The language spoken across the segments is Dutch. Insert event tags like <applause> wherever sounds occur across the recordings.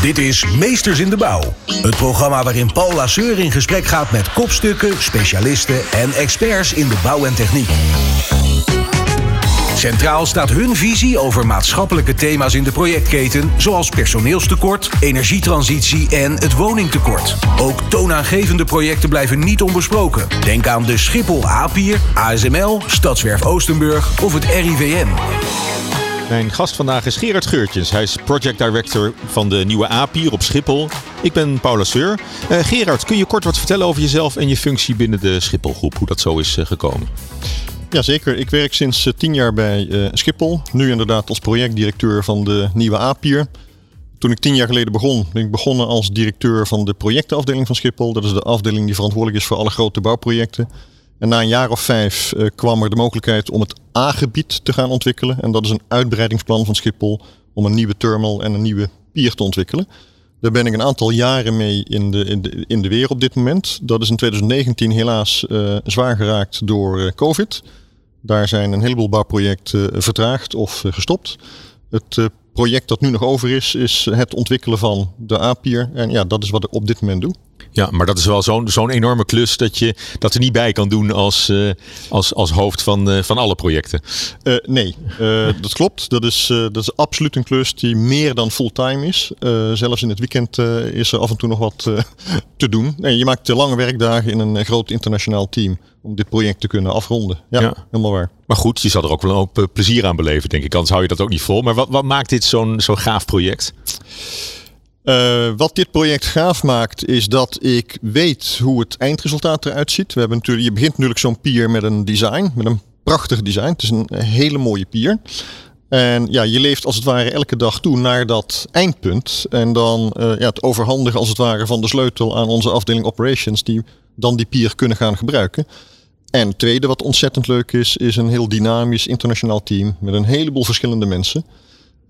Dit is Meesters in de Bouw. Het programma waarin Paul Lasseur in gesprek gaat met kopstukken, specialisten en experts in de bouw en techniek. Centraal staat hun visie over maatschappelijke thema's in de projectketen, zoals personeelstekort, energietransitie en het woningtekort. Ook toonaangevende projecten blijven niet onbesproken. Denk aan de Schiphol A-pier, ASML, Stadswerf Oostenburg of het RIVM. Mijn gast vandaag is Gerard Geurtjens. Hij is project director van de nieuwe APIR op Schiphol. Ik ben Paula Seur. Uh, Gerard, kun je kort wat vertellen over jezelf en je functie binnen de Schipholgroep? Hoe dat zo is uh, gekomen? Jazeker, ik werk sinds uh, tien jaar bij Schiphol. Nu inderdaad als projectdirecteur van de nieuwe APIR. Toen ik tien jaar geleden begon, ben ik begonnen als directeur van de projectenafdeling van Schiphol. Dat is de afdeling die verantwoordelijk is voor alle grote bouwprojecten. En na een jaar of vijf uh, kwam er de mogelijkheid om het A-gebied te gaan ontwikkelen. En dat is een uitbreidingsplan van Schiphol om een nieuwe terminal en een nieuwe pier te ontwikkelen. Daar ben ik een aantal jaren mee in de, in de, in de weer op dit moment. Dat is in 2019 helaas uh, zwaar geraakt door uh, COVID. Daar zijn een heleboel bouwprojecten vertraagd of gestopt. Het project dat nu nog over is, is het ontwikkelen van de A-pier. En ja, dat is wat ik op dit moment doe. Ja, maar dat is wel zo'n zo'n enorme klus dat je dat er niet bij kan doen als, uh, als, als hoofd van, uh, van alle projecten. Uh, nee, dat klopt. Dat is, dat is absoluut een klus die meer dan fulltime is. zelfs in het weekend is er af en toe nog wat te doen. Nee, je maakt lange werkdagen in een groot internationaal team om dit project te kunnen afronden. Ja, ja. helemaal waar. Maar goed, je zal er ook wel een hoop plezier aan beleven, denk ik. Anders hou je dat ook niet vol. Maar wat, wat maakt dit zo'n zo'n gaaf project? Uh, wat dit project gaaf maakt, is dat ik weet hoe het eindresultaat eruit ziet. We hebben natuurlijk, je begint natuurlijk zo'n pier met een design, met een prachtig design. Het is een hele mooie pier. En ja, je leeft als het ware elke dag toe naar dat eindpunt. En dan uh, ja, het overhandigen als het ware van de sleutel aan onze afdeling operations, die dan die pier kunnen gaan gebruiken. En het tweede wat ontzettend leuk is, is een heel dynamisch internationaal team met een heleboel verschillende mensen.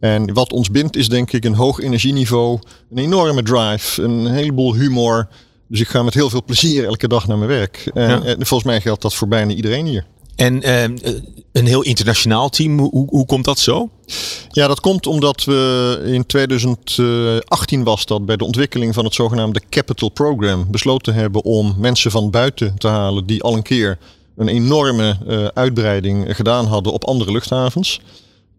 En wat ons bindt is denk ik een hoog energieniveau, een enorme drive, een heleboel humor. Dus ik ga met heel veel plezier elke dag naar mijn werk. En, en volgens mij geldt dat voor bijna iedereen hier. En uh, een heel internationaal team, hoe, hoe komt dat zo? Ja, dat komt omdat we in 2018 was dat bij de ontwikkeling van het zogenaamde Capital Program besloten hebben om mensen van buiten te halen die al een keer een enorme uh, uitbreiding gedaan hadden op andere luchthavens.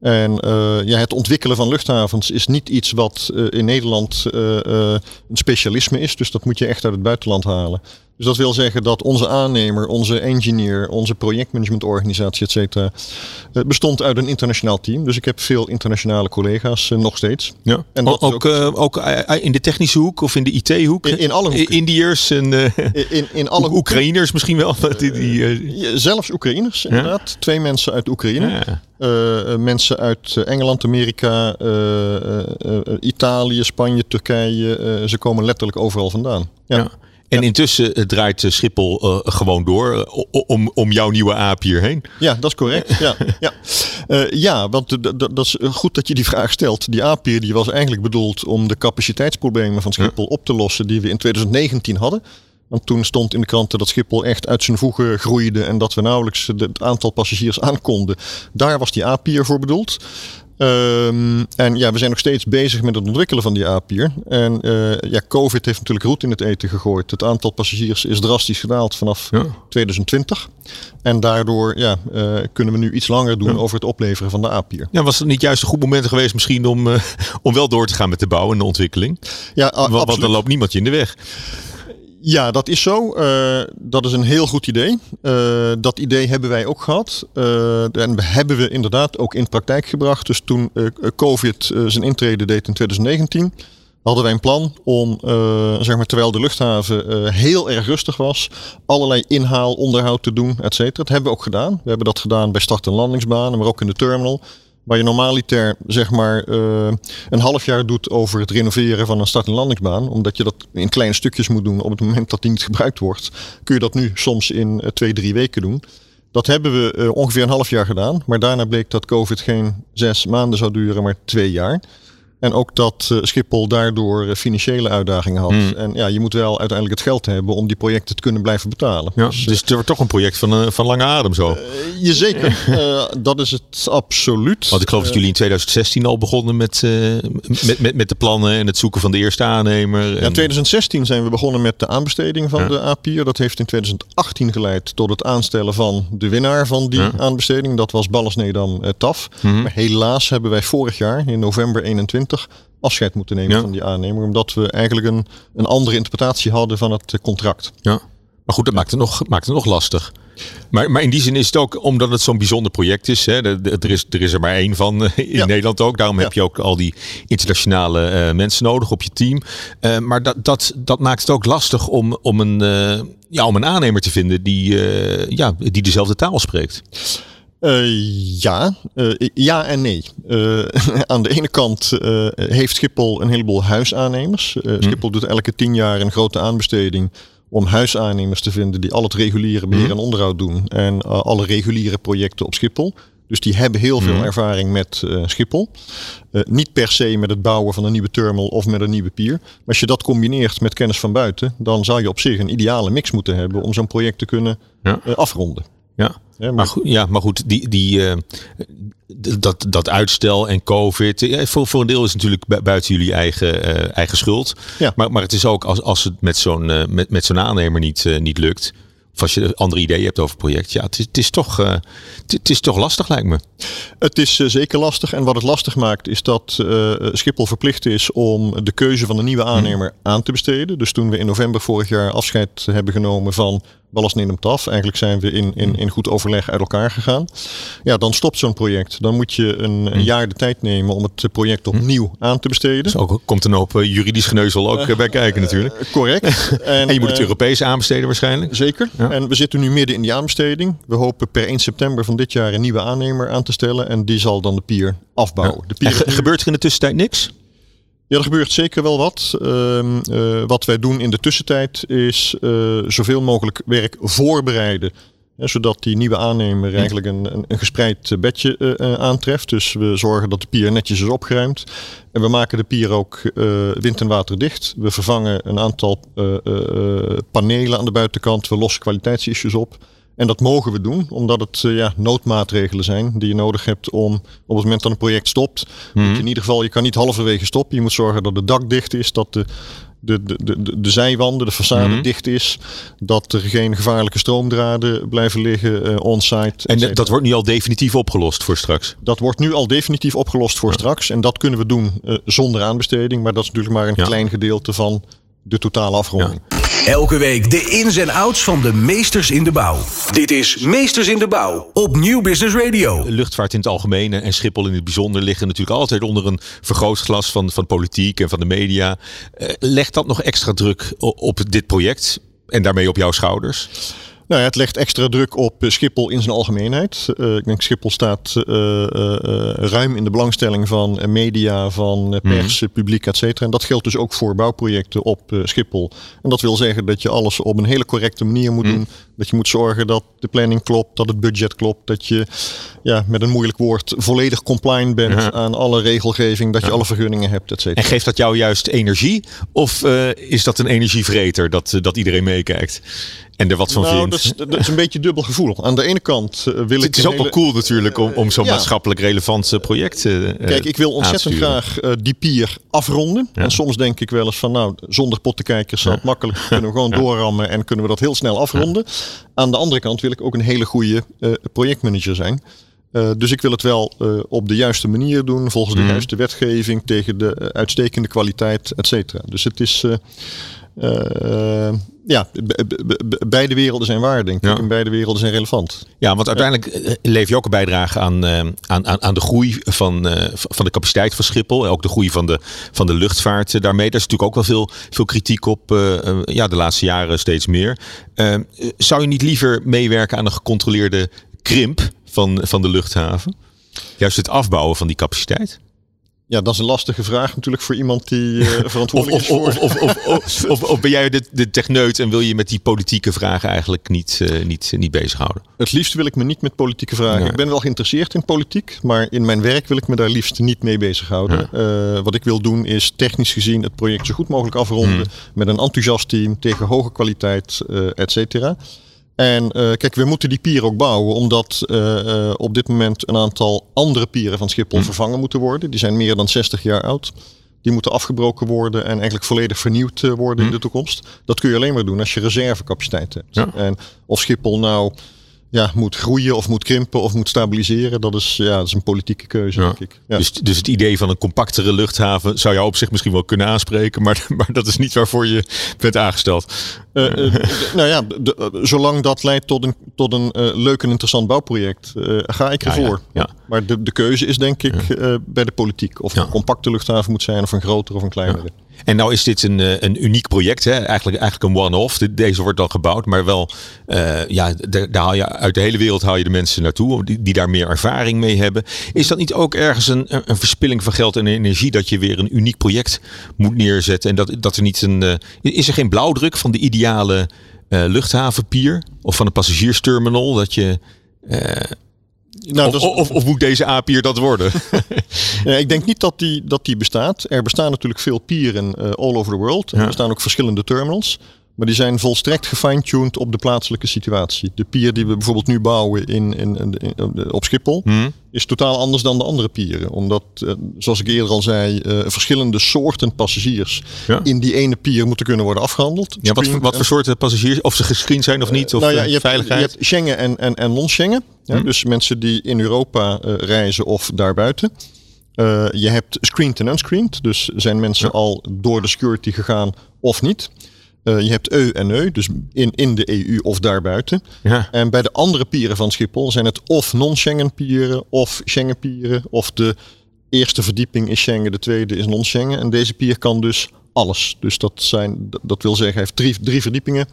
En uh, ja, het ontwikkelen van luchthavens is niet iets wat uh, in Nederland uh, een specialisme is. Dus dat moet je echt uit het buitenland halen. Dus dat wil zeggen dat onze aannemer, onze engineer, onze projectmanagementorganisatie, et cetera, bestond uit een internationaal team. Dus ik heb veel internationale collega's nog steeds. Ja. En dat ook, ook, ook, in de technische hoek of in de IT-hoek? In, in, alle hoeken. Indiërs en in, in alle Oekraïners misschien wel. <laughs> die, die, zelfs Oekraïners, inderdaad. Ja? Twee mensen uit Oekraïne. Ja. Mensen uit Engeland, Amerika, Italië, Spanje, Turkije. ze komen letterlijk overal vandaan. Ja. ja. En intussen draait Schiphol gewoon door om, om jouw nieuwe aap hierheen. Ja, dat is correct. ja, ja. <laughs> ja, want dat is goed dat je die vraag stelt. Die aap die was eigenlijk bedoeld om de capaciteitsproblemen van Schiphol op te lossen die we in 2019 hadden. Want toen stond in de kranten dat Schiphol echt uit zijn voegen groeide en dat we nauwelijks het aantal passagiers aankonden. Daar was die A-pier voor bedoeld. Um, en ja, we zijn nog steeds bezig met het ontwikkelen van die A-pier. En uh, ja, COVID heeft natuurlijk roet in het eten gegooid. Het aantal passagiers is drastisch gedaald vanaf ja. 2020. En daardoor ja, uh, kunnen we nu iets langer doen ja. over het opleveren van de A-pier. Ja, was het niet juist een goed moment geweest misschien om, uh, om wel door te gaan met de bouw en de ontwikkeling? Ja, want, want dan loopt niemand je in de weg. Ja, dat is zo. Uh, dat is een heel goed idee. Uh, dat idee hebben wij ook gehad. Uh, en hebben we inderdaad ook in praktijk gebracht. Dus toen COVID zijn intrede deed in 2019, hadden wij een plan om, zeg maar, terwijl de luchthaven heel erg rustig was, allerlei inhaal, onderhoud te doen, et cetera. Dat hebben we ook gedaan. We hebben dat gedaan bij start- en landingsbanen, maar ook in de terminal. Waar je normaliter zeg maar uh, een half jaar doet over het renoveren van een start- en landingsbaan. Omdat je dat in kleine stukjes moet doen op het moment dat die niet gebruikt wordt. Kun je dat nu soms in uh, twee, drie weken doen. Dat hebben we uh, ongeveer een half jaar gedaan. Maar daarna bleek dat COVID geen zes maanden zou duren, maar twee jaar. En ook dat uh, Schiphol daardoor uh, financiële uitdagingen had. Hmm. En ja, je moet wel uiteindelijk het geld hebben om die projecten te kunnen blijven betalen. Ja, dus, dus het wordt toch een project van, van lange adem zo. Jezeker, <laughs> dat is het absoluut. Want ik geloof dat jullie in 2016 al begonnen met, met, met, met de plannen en het zoeken van de eerste aannemer. Ja, in 2016 zijn we begonnen met de aanbesteding van ja. de APIR. Dat heeft in 2018 geleid tot het aanstellen van de winnaar van die ja. aanbesteding. Dat was Ballas Nedam TAF. Mhm. Maar helaas hebben wij vorig jaar, in november 21, afscheid moeten nemen Ja. van die aannemer. Omdat we eigenlijk een, een andere interpretatie hadden van het eh, contract. Ja. Maar goed, dat maakt het nog, maakt het nog lastig. Maar, maar in die zin is het ook omdat het zo'n bijzonder project is. Hè, er, is er is er maar één van <laughs> in Ja. Nederland ook. Daarom Ja. heb je ook al die internationale eh, mensen nodig op je team. Eh, maar dat, dat, dat maakt het ook lastig om, om, een, eh, ja, om een aannemer te vinden die, ja, die dezelfde taal spreekt. Eh, ja, eh, ja en nee. Eh, <laughs> aan de ene kant heeft Schiphol een heleboel huisaannemers. Eh, Schiphol doet elke tien jaar een grote aanbesteding om huisaannemers te vinden die al het reguliere beheer en onderhoud doen. En alle reguliere projecten op Schiphol. Dus die hebben heel veel ervaring met Schiphol. Niet per se met het bouwen van een nieuwe terminal of met een nieuwe pier. Maar als je dat combineert met kennis van buiten, dan zou je op zich een ideale mix moeten hebben om zo'n project te kunnen Ja. afronden. Ja. Ja, maar- Maar goed, ja, maar goed die, die, eh, dat, dat uitstel en COVID, ja, voor, voor een deel is natuurlijk bu- buiten jullie eigen, eh, eigen schuld. Ja. Maar, maar het is ook als, als het met zo'n eh, met, met zo'n aannemer niet, eh, niet lukt, of als je andere ideeën hebt over het project, ja, het is, het is, toch, eh, het, het is toch lastig lijkt me. Het is eh, zeker lastig. En wat het lastig maakt, is dat eh, Schiphol verplicht is om de keuze van een nieuwe aannemer aan te besteden. Dus toen we in november vorig jaar afscheid hebben genomen van Ballast Nedam TAF, eigenlijk zijn we in, in, in goed overleg uit elkaar gegaan. Ja, dan stopt zo'n project. Dan moet je een, een jaar de tijd nemen om het project opnieuw aan te besteden. Dus ook komt een hoop eh, juridisch geneuzel ook eh, bij <laughs> kijken natuurlijk. Eh, Correct. <laughs> En je moet het eh, Europees aanbesteden waarschijnlijk. Zeker. Ja. En we zitten nu midden in die aanbesteding. We hopen per 1 september van dit jaar een nieuwe aannemer aan te stellen. En die zal dan de pier afbouwen. De pier En gebeurt er in de tussentijd niks? Ja, er gebeurt zeker wel wat. Ehm, eh, wat wij doen in de tussentijd is eh, zoveel mogelijk werk voorbereiden. Hè, zodat die nieuwe aannemer eigenlijk een, een, een gespreid eh, bedje aantreft. Dus we zorgen dat de pier netjes is opgeruimd. En we maken de pier ook wind- en waterdicht. We vervangen een aantal panelen aan de buitenkant. We lossen kwaliteitsissues op. En dat mogen we doen, omdat het eh, ja, noodmaatregelen zijn die je nodig hebt om op het moment dat een project stopt. je in ieder geval, je kan niet halverwege stoppen. Je moet zorgen dat het dak dicht is, dat de, de, de, de, de, de zijwanden, de façade Mhm. dicht is. Dat er geen gevaarlijke stroomdraden blijven liggen eh on-site. et En dat wordt nu al definitief opgelost voor straks. dat wordt nu al definitief opgelost voor straks. En dat kunnen we doen eh, zonder aanbesteding. Maar dat is natuurlijk maar een Ja. klein gedeelte van de totale afronding. Elke week de ins en outs van de meesters in de bouw. Dit is Meesters in de Bouw op Nieuw Business Radio. luchtvaart in het algemeen en Schiphol in het bijzonder liggen natuurlijk altijd onder een vergrootglas van, van politiek en van de media. Eh, legt dat nog extra druk op dit project en daarmee op jouw schouders? Nou ja, het legt extra druk op eh, Schiphol in zijn algemeenheid. Eh, ik denk Schiphol staat eh, ruim in de belangstelling van media, van eh, pers, publiek, et cetera. En dat geldt dus ook voor bouwprojecten op Schiphol. En dat wil zeggen dat je alles op een hele correcte manier moet doen. Dat je moet zorgen dat de planning klopt, dat het budget klopt. Dat je, ja, met een moeilijk woord, volledig compliant bent Ja. aan alle regelgeving. Dat je alle vergunningen hebt, et cetera. En geeft dat jou juist energie? Of is dat een energievreter dat, dat iedereen meekijkt en er wat van nou, vindt? dat is, dat is een beetje dubbel gevoel. Aan de ene kant eh, wil ik... het is ook wel cool natuurlijk om, om zo'n ja. maatschappelijk relevant eh, project eh Kijk, ik wil ontzettend aansturen. graag die pier afronden. En soms denk ik wel eens van, nou, zonder pottenkijkers zou het makkelijk. <laughs> Kunnen we gewoon doorrammen en kunnen we dat heel snel afronden. Aan de andere kant wil ik ook een hele goede projectmanager zijn. Dus ik wil het wel op de juiste manier doen, volgens de juiste wetgeving, tegen de uitstekende kwaliteit, et cetera. Dus het is, ja, be- be- be- beide werelden zijn waar, denk Ja. ik. En beide werelden zijn relevant. Ja, want uiteindelijk eh, lever je ook een bijdrage aan, eh, aan, aan, aan de groei van, eh, van de capaciteit van Schiphol. Ook de groei van de, van de luchtvaart eh, daarmee. Daar is natuurlijk ook wel veel, veel kritiek op. eh, eh, ja, de laatste jaren steeds meer. Eh, zou je niet liever meewerken aan een gecontroleerde krimp van, van de luchthaven? Juist het afbouwen van die capaciteit? Ja, dat is een lastige vraag natuurlijk voor iemand die uh, <laughs> verantwoordelijk is voor... Of, of, <laughs> of, of, ben jij de, de techneut en wil je met die politieke vragen eigenlijk niet, uh, niet, niet bezighouden? Het liefst wil ik me niet met politieke vragen. Ik ben wel geïnteresseerd in politiek, maar in mijn werk wil ik me daar liefst niet mee bezighouden. Ja. Uh, wat ik wil doen is technisch gezien het project zo goed mogelijk afronden hmm. met een enthousiast team tegen hoge kwaliteit, et cetera. En uh, kijk, we moeten die pier ook bouwen, omdat uh, uh, op dit moment een aantal andere pieren van Schiphol hm. vervangen moeten worden. Die zijn meer dan 60 jaar oud. Die moeten afgebroken worden en eigenlijk volledig vernieuwd worden hm. in de toekomst. Dat kun je alleen maar doen als je reservecapaciteit hebt. Ja. En of Schiphol nou ja, moet groeien of moet krimpen of moet stabiliseren. Dat is, ja, dat is een politieke keuze, denk ik. Ja. Dus, dus het idee van een compactere luchthaven zou jou op zich misschien wel kunnen aanspreken, maar, <laughs> maar dat is niet waarvoor je bent aangesteld. Uh, uh, nou ja, de, uh, zolang dat leidt tot een, tot een leuk en interessant bouwproject, ga ik ervoor. Ja, maar de, de keuze is denk ik bij de politiek. Of een compacte luchthaven moet zijn, of een grotere of een kleinere. En nou is dit een, eh, een uniek project, hè? Eigenlijk, eigenlijk een one-off. Deze wordt dan gebouwd, maar wel, uh, ja, daar, haal je uit de hele wereld haal je de mensen naartoe die, die daar meer ervaring mee hebben. Is dat niet ook ergens een, een verspilling van geld en energie dat je weer een uniek project moet neerzetten en dat, dat er niet een, uh, is er geen blauwdruk van de ideale uh, luchthavenpier of van de passagiersterminal dat je nou, of, of, of, moet deze A-pier dat worden? <laughs> <laughs> ja, ik denk niet dat die, dat die bestaat. Er bestaan natuurlijk veel pieren all over the world. Er bestaan ook verschillende terminals. Maar die zijn volstrekt gefine-tuned op de plaatselijke situatie. De pier die we bijvoorbeeld nu bouwen in, in, in op Schiphol hmm. is totaal anders dan de andere pieren. Omdat, uh, zoals ik eerder al zei, uh, verschillende soorten passagiers ja. in die ene pier moeten kunnen worden afgehandeld. Ja, wat, wat voor soorten passagiers? Of ze gescreend zijn of niet? Of nou ja, je veiligheid? Hebt, je hebt Schengen en, en, en non-Schengen. Ja, hmm. Dus mensen die in Europa reizen of daarbuiten. je hebt screened en unscreened. Dus zijn mensen al door de security gegaan of niet. Uh, je hebt EU en EU, dus in, in de EU of daarbuiten. Ja. En bij de andere pieren van Schiphol zijn het of non-Schengen pieren of Schengen pieren. Of de eerste verdieping is Schengen, de tweede is non-Schengen. En deze pier kan dus alles. Dus dat, zijn, dat wil zeggen, hij heeft drie, drie verdiepingen.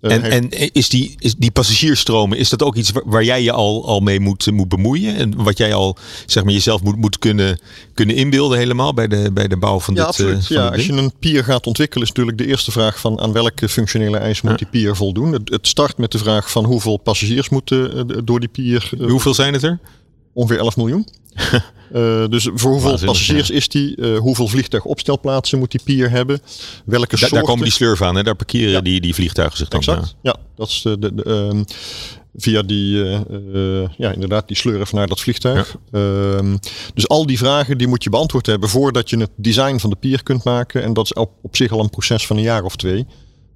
Uh, en, en is, die, is die passagiersstromen, is dat ook iets waar, waar, jij je al, al mee moet, moet bemoeien? En wat jij al zeg maar, jezelf moet, moet kunnen, kunnen inbeelden helemaal bij de, bij de bouw van ja, dit absoluut. Uh, ja, als je een pier gaat ontwikkelen, is natuurlijk de eerste vraag van aan welke functionele eisen moet die pier voldoen. Het, het, start met de vraag van hoeveel passagiers moeten uh, door die pier. hoeveel zijn het er? Ongeveer 11 miljoen. Uh, <laughs> dus voor hoeveel passagiers is die? Uh, hoeveel vliegtuigopstelplaatsen moet die pier hebben? Welke da, Daar komen die slurven aan, hè? daar parkeren ja. die, die vliegtuigen zich dan. Exact. Ja, dat is de, de, de um, via die, uh, ja, inderdaad, die slurf naar dat vliegtuig. Um, dus al die vragen die moet je beantwoord hebben voordat je het design van de pier kunt maken. En dat is op, op zich al een proces van een jaar of twee.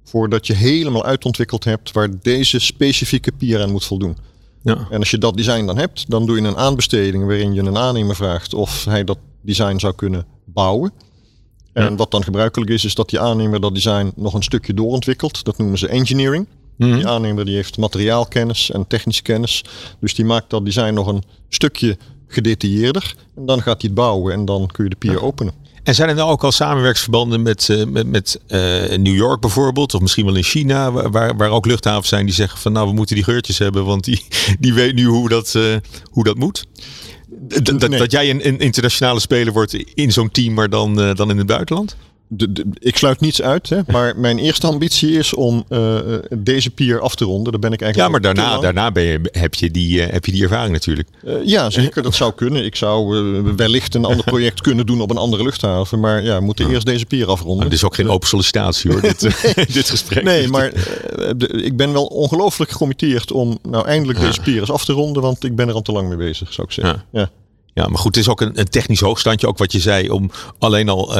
Voordat je helemaal uitontwikkeld hebt waar deze specifieke pier aan moet voldoen. Ja. En als je dat design dan hebt, dan doe je een aanbesteding waarin je een aannemer vraagt of hij dat design zou kunnen bouwen. En ja. wat dan gebruikelijk is, is dat die aannemer dat design nog een stukje doorontwikkelt. Dat noemen ze engineering. Mm -hmm. Die aannemer die heeft materiaalkennis en technische kennis. Dus die maakt dat design nog een stukje gedetailleerder. En dan gaat hij het bouwen en dan kun je de pier ja. openen. En zijn er nou ook al samenwerksverbanden met, uh, met, met uh, New York bijvoorbeeld? Of misschien wel in China, waar, waar ook luchthavens zijn die zeggen van nou we moeten die geurtjes hebben, want die, <laughs> die weet nu hoe dat, uh, hoe dat moet? Nee. dat jij een, een, internationale speler wordt in zo'n team, maar dan, dan in het buitenland? De, de, ik sluit niets uit, hè, maar mijn eerste ambitie is om uh, deze pier af te ronden. Daar ben ik eigenlijk. Ja, maar daarna, daarna ben je, heb, je die, uh, heb je die ervaring natuurlijk. Uh, ja, zeker. Dat zou kunnen. Ik zou wellicht een ander project <laughs> kunnen doen op een andere luchthaven. Maar ja, we moeten eerst deze pier afronden. Het is ook geen open sollicitatie hoor, dit, nee. <laughs> dit gesprek. Nee, maar de, ik ben wel ongelooflijk gecommitteerd om nou eindelijk deze pier eens af te ronden. Want ik ben er al te lang mee bezig, zou ik zeggen. Ja, ja. ja maar goed, het is ook een, een technisch hoogstandje. Ook wat je zei, om alleen al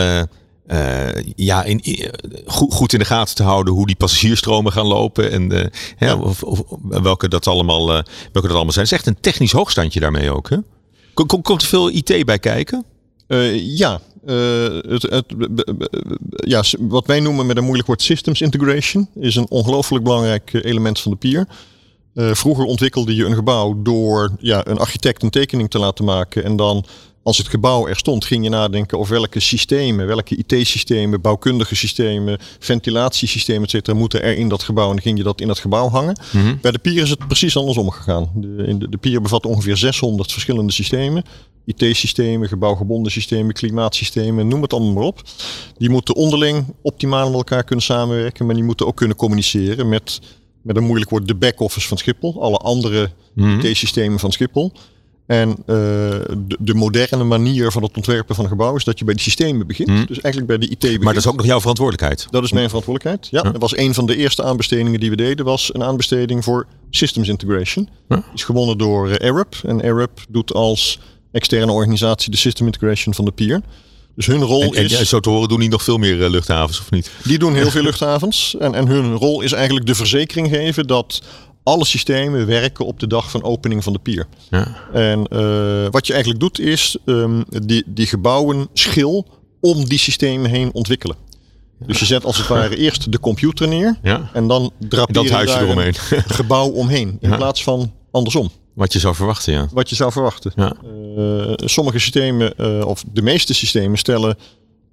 uh, ja, in, in, goed, goed, in de gaten te houden hoe die passagiersstromen gaan lopen en ja. of, welke, dat allemaal, welke dat allemaal zijn. Het is echt een technisch hoogstandje daarmee ook. Hè? Komt, komt er veel IT bij kijken? ja, het, het, ja, wat wij noemen met een moeilijk woord systems integration is een ongelooflijk belangrijk element van de pier. vroeger ontwikkelde je een gebouw door ja, een architect een tekening te laten maken en dan als het gebouw er stond, ging je nadenken over welke systemen, welke IT-systemen, bouwkundige systemen, ventilatiesystemen, et cetera, moeten er in dat gebouw. En dan ging je dat in dat gebouw hangen. Mm -hmm. Bij de Pier is het precies andersom gegaan. De, de, de Pier bevat ongeveer 600 verschillende systemen. IT-systemen, gebouwgebonden systemen, klimaatsystemen, noem het allemaal maar op. Die moeten onderling optimaal met elkaar kunnen samenwerken, maar die moeten ook kunnen communiceren met, met een moeilijk woord, de back-office van Schiphol. Alle andere Mhm. IT-systemen van Schiphol. En eh, de, de moderne manier van het ontwerpen van een gebouw is dat je bij die systemen begint. Mhm. Dus eigenlijk bij de IT begint. Maar dat is ook nog jouw verantwoordelijkheid. Dat is mijn verantwoordelijkheid. Ja, dat was een van de eerste aanbestedingen die we deden. Was een aanbesteding voor systems integration. Is gewonnen door eh, Arab. En Arab doet als externe organisatie de system integration van de pier. Dus hun rol En, en is... ja, zo te horen doen die nog veel meer eh, luchthavens, of niet? Die doen heel veel <laughs> luchthavens. En, en hun rol is eigenlijk de verzekering geven dat alle systemen werken op de dag van opening van de pier. Ja. En eh, wat je eigenlijk doet is ehm, die, die gebouwen schil om die systemen heen ontwikkelen. Dus je zet als het ware eerst de computer neer Ja. en dan drapeer dat je huisje daar eromheen. een <laughs> gebouw omheen. In plaats van andersom, Wat je zou verwachten, ja. wat je zou verwachten. Eh, sommige systemen, eh, of de meeste systemen, stellen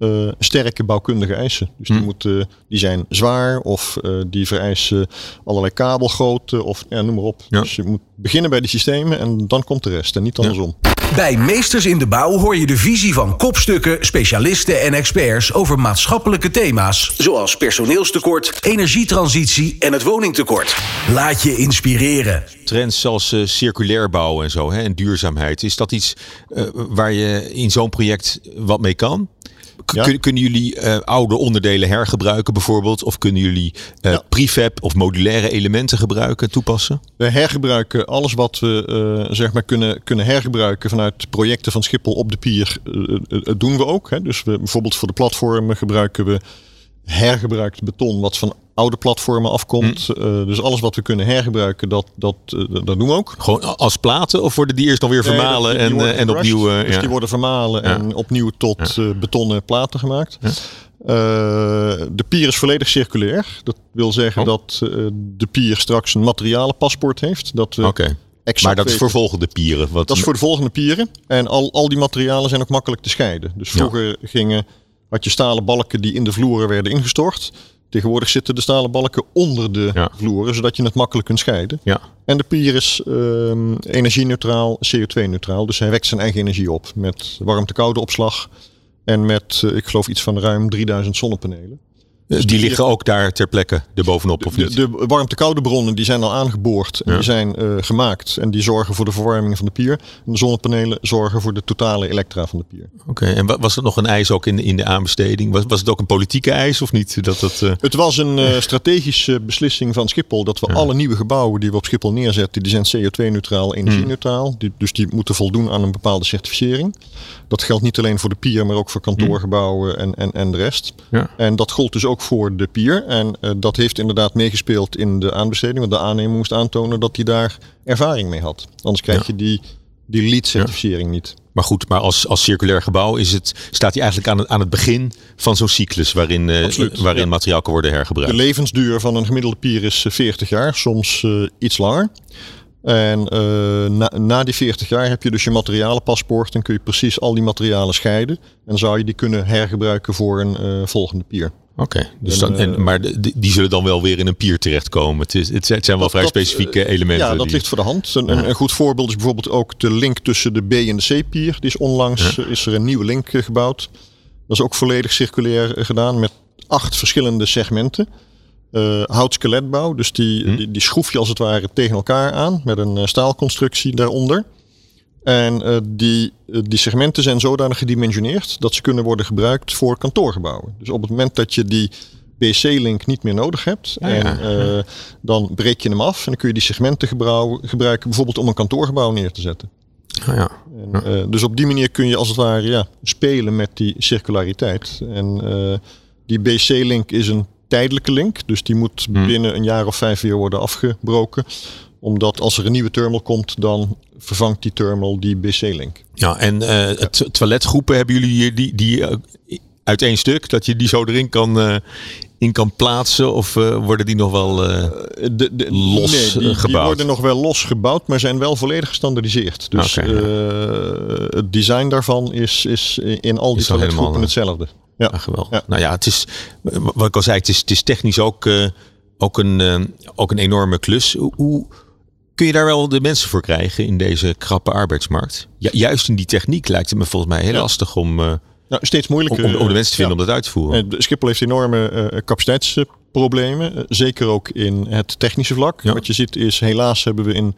eh, sterke bouwkundige eisen. Dus die, Hm. moeten, die zijn zwaar of eh, die vereisen allerlei kabelgrootte of ja, noem maar op. Ja. Dus je moet beginnen bij die systemen en dan komt de rest en niet andersom. Bij Meesters in de Bouw hoor je de visie van kopstukken, specialisten en experts over maatschappelijke thema's. Zoals personeelstekort, energietransitie en het woningtekort. Laat je inspireren. Trends zoals eh, circulair bouwen en zo, hè, en duurzaamheid. Is dat iets eh, waar je in zo'n project wat mee kan? K- Ja. kun- kunnen jullie eh, oude onderdelen hergebruiken bijvoorbeeld? Of kunnen jullie eh, Ja. prefab of modulaire elementen gebruiken, toepassen? We hergebruiken alles wat we eh, zeg maar kunnen, kunnen hergebruiken vanuit projecten van Schiphol op de pier. eh, doen we ook. Hè. Dus we, bijvoorbeeld voor de platformen gebruiken we hergebruikt beton wat van oude platformen afkomt. Hm. Eh, dus alles wat we kunnen hergebruiken, dat, dat, eh, dat doen we ook. Gewoon als platen of worden die eerst nog weer Nee, vermalen dat- en, eh, en opnieuw... dus ja. die worden vermalen en opnieuw tot betonnen platen gemaakt. De pier is volledig circulair. Dat wil zeggen Oh. dat de pier straks een materialenpaspoort heeft. Dat we Oké, exact maar dat is voor volgende pieren. Wat, Dat is voor de volgende pieren. En al, al die materialen zijn ook makkelijk te scheiden. Dus vroeger gingen, had je stalen balken die in de vloeren werden ingestort. Tegenwoordig zitten de stalen balken onder de Ja. vloeren, zodat je het makkelijk kunt scheiden. Ja, En de pier is ehm, energie-neutraal, CO2-neutraal. Dus hij wekt zijn eigen energie op met warmte-koude opslag. En met, eh, ik geloof, iets van ruim 3000 zonnepanelen. Eh, die liggen ook daar ter plekke erbovenop, of De, niet? de warmte-koude bronnen die zijn al aangeboord en Ja. die zijn eh, gemaakt. En die zorgen voor de verwarming van de pier. En de zonnepanelen zorgen voor de totale elektra van de pier. Oké, en wa- was er nog een eis ook in, in de aanbesteding? Was, was het ook een politieke eis of niet? Dat dat, eh, Het was een eh, strategische beslissing van Schiphol dat we alle nieuwe gebouwen die we op Schiphol neerzetten, die zijn CO2-neutraal, energie-neutraal. Die, dus die moeten voldoen aan een bepaalde certificering. Dat geldt niet alleen voor de pier, maar ook voor kantoorgebouwen en, en, en de rest. Ja. En dat gold dus ook voor de pier. En eh, dat heeft inderdaad meegespeeld in de aanbesteding. Want de aannemer moest aantonen dat hij daar ervaring mee had. Anders krijg je die, die LEED-certificering niet. Maar goed, maar als, als circulair gebouw is het, staat hij eigenlijk aan het, aan het begin van zo'n cyclus waarin, eh, Absoluut, waarin ja. materiaal kan worden De hergebruikt. levensduur van een gemiddelde pier is eh, 40 jaar, soms eh, iets langer. En eh, na, na die 40 jaar heb je dus je materialenpaspoort en kun je precies al die materialen scheiden. En zou je die kunnen hergebruiken voor een eh, volgende pier. Oké, dus dan, en, eh, maar die, die zullen dan wel weer in een pier terechtkomen. Het, is, het zijn wel vrij Dat- specifieke elementen. Ja, dat die- ligt voor de hand. Een, een, een goed voorbeeld is bijvoorbeeld ook de link tussen de B en de C-pier. Die is onlangs is er een nieuwe link gebouwd. Dat is ook volledig circulair gedaan met acht verschillende segmenten. Eh houtskeletbouw, dus die, Hm. die, die schroef je als het ware tegen elkaar aan met een eh, staalconstructie daaronder. En eh, die, die segmenten zijn zodanig gedimensioneerd dat ze kunnen worden gebruikt voor kantoorgebouwen. Dus op het moment dat je die BC-link niet meer nodig hebt, Ah, ja. en, dan breek je hem af en dan kun je die segmenten gebruiken bijvoorbeeld om een kantoorgebouw neer te zetten. Ah, ja. En, dus op die manier kun je als het ware ja, spelen met die circulariteit. En die BC-link is een tijdelijke link, dus die moet Hmm. binnen een jaar of vijf weer worden afgebroken. Omdat als er een nieuwe terminal komt, dan vervangt die terminal die BC-link. ja, en het toiletgroepen hebben jullie hier die, die eh, uit één stuk, dat je die zo erin kan, eh, in kan plaatsen? Of worden die nog wel... De, de, Los, nee, die, die gebouwd. worden nog wel los gebouwd, maar zijn wel volledig gestandardiseerd. Dus het design daarvan is, is in al die toiletgroepen hetzelfde. Ja. Geweldig. Ja. Nou ja, het is, wat ik al zei, het is, het is technisch ook, eh, ook, een, eh, ook een enorme klus. Hoe, Kun je daar wel de mensen voor krijgen in deze krappe arbeidsmarkt? Ja, juist in die techniek lijkt het me volgens mij heel lastig om, uh, nou, steeds moeilijker, om, om, de mensen te vinden om dat uit te voeren. Schiphol heeft enorme uh, capaciteitsproblemen. zeker ook in het technische vlak. Wat je ziet is, helaas hebben we in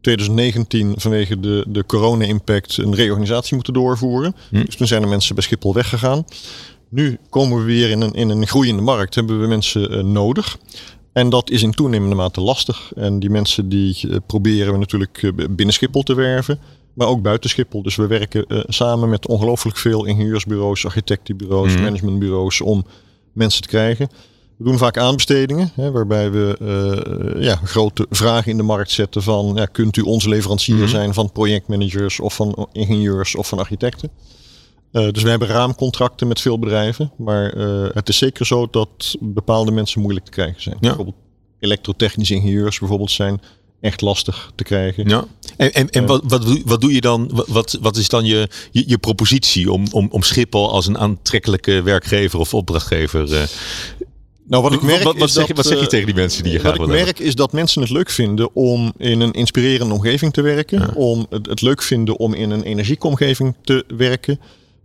2019 vanwege de, de corona-impact een reorganisatie moeten doorvoeren. Hm. Dus toen zijn er mensen bij Schiphol weggegaan. Nu komen we weer in een, in een groeiende markt, hebben we mensen uh, nodig. En dat is in toenemende mate lastig. En die mensen die uh, proberen we natuurlijk uh, binnen Schiphol te werven, maar ook buiten Schiphol. Dus we werken samen met ongelooflijk veel ingenieursbureaus, architectenbureaus, hm. managementbureaus om mensen te krijgen. We doen vaak aanbestedingen, hè, waarbij we uh, ja, grote vragen in de markt zetten van ja, kunt u onze leverancier mhm. zijn van projectmanagers of van ingenieurs of van architecten. Uh, dus we hebben raamcontracten met veel bedrijven, maar uh, het is zeker zo dat bepaalde mensen moeilijk te krijgen zijn. Ja. Bijvoorbeeld elektrotechnische ingenieurs bijvoorbeeld zijn echt lastig te krijgen. Ja. En, en, en wat, wat, doe, wat doe je dan? Wat, wat is dan je, je, je propositie om, om, om Schiphol als een aantrekkelijke werkgever of opdrachtgever uh, nou, wat ik merk wat, wat, zeg, dat, wat zeg je tegen die mensen die je Wat ik merk is dat mensen het leuk vinden om in een inspirerende omgeving te werken. Om het, het, leuk vinden om in een energieke omgeving te werken.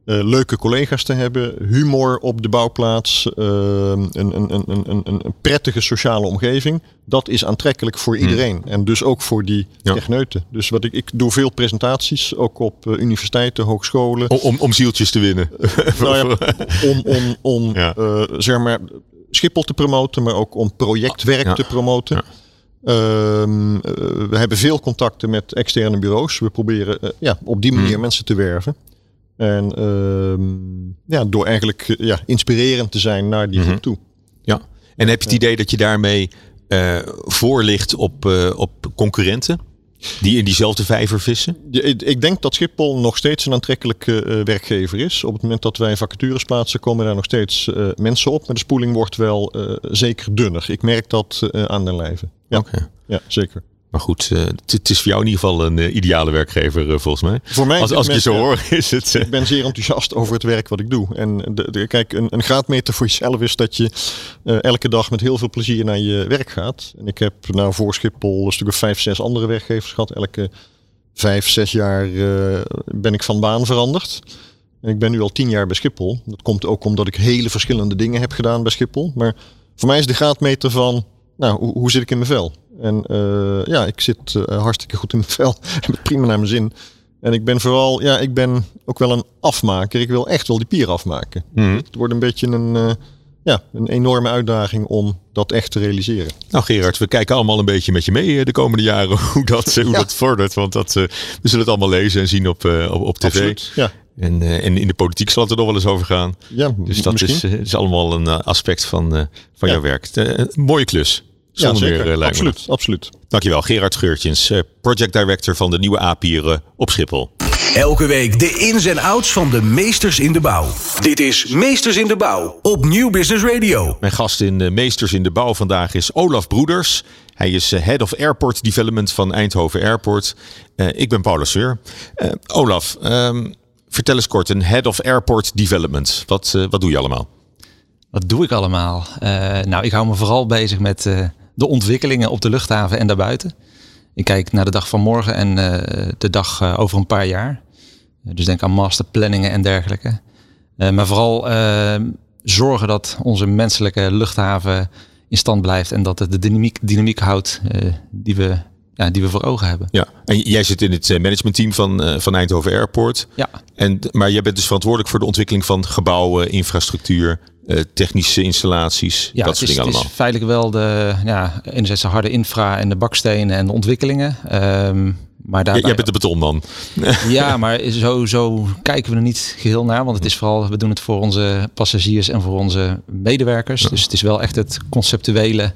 Uh, leuke collega's te hebben, humor op de bouwplaats, uh, een, een, een, een, een prettige sociale omgeving. Dat is aantrekkelijk voor hmm. iedereen. En dus ook voor die ja. techneuten. Dus wat ik, ik doe veel presentaties, ook op uh, universiteiten, hogescholen. Om, om, om zieltjes te winnen. nou ja, <laughs> om om, om ja. zeg maar Schiphol te promoten, maar ook om projectwerk te promoten. Ehm, eh, we hebben veel contacten met externe bureaus. We proberen uh, ja, op die manier hmm. mensen te werven. En uh, ja, door eigenlijk eh, ja, inspirerend te zijn naar die groep hmm. toe. Ja, en heb je het idee dat je daarmee voor ligt op, op concurrenten? Die in diezelfde vijver vissen? Ik denk dat Schiphol nog steeds een aantrekkelijke uh, werkgever is. Op het moment dat wij vacatures plaatsen, komen daar nog steeds uh, mensen op. Maar de spoeling wordt wel uh, zeker dunner. Ik merk dat aan de lijve. Ja, okay. ja zeker. Maar goed, uh, het is voor jou in ieder geval een uh, ideale werkgever uh, volgens mij. Voor mij, als, als ik je zo hoor, is het. Ik ben zeer enthousiast over het werk wat ik doe. En de, de, kijk, een, een graadmeter voor jezelf is dat je elke dag met heel veel plezier naar je werk gaat. En ik heb nou voor Schiphol een stuk of vijf, zes andere werkgevers gehad. Elke vijf, zes jaar ben ik van baan veranderd. En ik ben nu al tien jaar bij Schiphol. Dat komt ook omdat ik hele verschillende dingen heb gedaan bij Schiphol. Maar voor mij is de graadmeter van, nou, hoe, hoe zit ik in mijn vel? En uh, ja, ik zit uh, hartstikke goed in mijn vel. heb prima naar mijn zin. En ik ben vooral, ja, ik ben ook wel een afmaker. Ik wil echt wel die pier afmaken. Mm. Het wordt een beetje een, uh, ja, een enorme uitdaging om dat echt te realiseren. Nou Gerard, we kijken allemaal een beetje met je mee de komende jaren <laughs> hoe dat, hoe ja. dat vordert. Want dat, we zullen het allemaal lezen en zien op, op, op tv. Absoluut, ja. En, en in de politiek zal het er nog wel eens over gaan. Ja, dus dat is, is allemaal een aspect van, van ja. jouw werk. mooie klus. Zonder ja, meer, uh, absoluut, absoluut. Dankjewel, Gerard Geurtjens, uh, project director van de nieuwe Apieren op Schiphol. Elke week de ins en outs van de meesters in de bouw. Dit is Meesters in de Bouw op Nieuw Business Radio. Mijn gast in uh, Meesters in de Bouw vandaag is Olaf Broeders. Hij is Head of Airport Development van Eindhoven Airport. ik ben Paula Seur. Olaf, um, vertel eens kort, een Head of Airport Development. Wat, wat doe je allemaal? Wat doe ik allemaal? nou, ik hou me vooral bezig met de ontwikkelingen op de luchthaven en daarbuiten. Ik kijk naar de dag van morgen en uh, de dag uh, over een paar jaar. dus denk aan masterplanningen en dergelijke. Uh, maar vooral zorgen dat onze menselijke luchthaven in stand blijft en dat het de dynamiek, dynamiek houdt die, we, ja, die we voor ogen hebben. Ja, en jij zit in het managementteam van, van Eindhoven Airport. Ja. En, maar jij bent dus verantwoordelijk voor de ontwikkeling van gebouwen, infrastructuur, uh, technische installaties, ja, dat soort dingen allemaal. Het is feitelijk wel de, ja, enerzijds de harde infra en de bakstenen en de ontwikkelingen. Um, maar daarbij... Jij bent de betonman. <laughs> ja, maar <laughs> zo, zo kijken we er niet geheel naar. Want het is vooral, we doen het voor onze passagiers en voor onze medewerkers. Ja. Dus het is wel echt het conceptuele. Uh,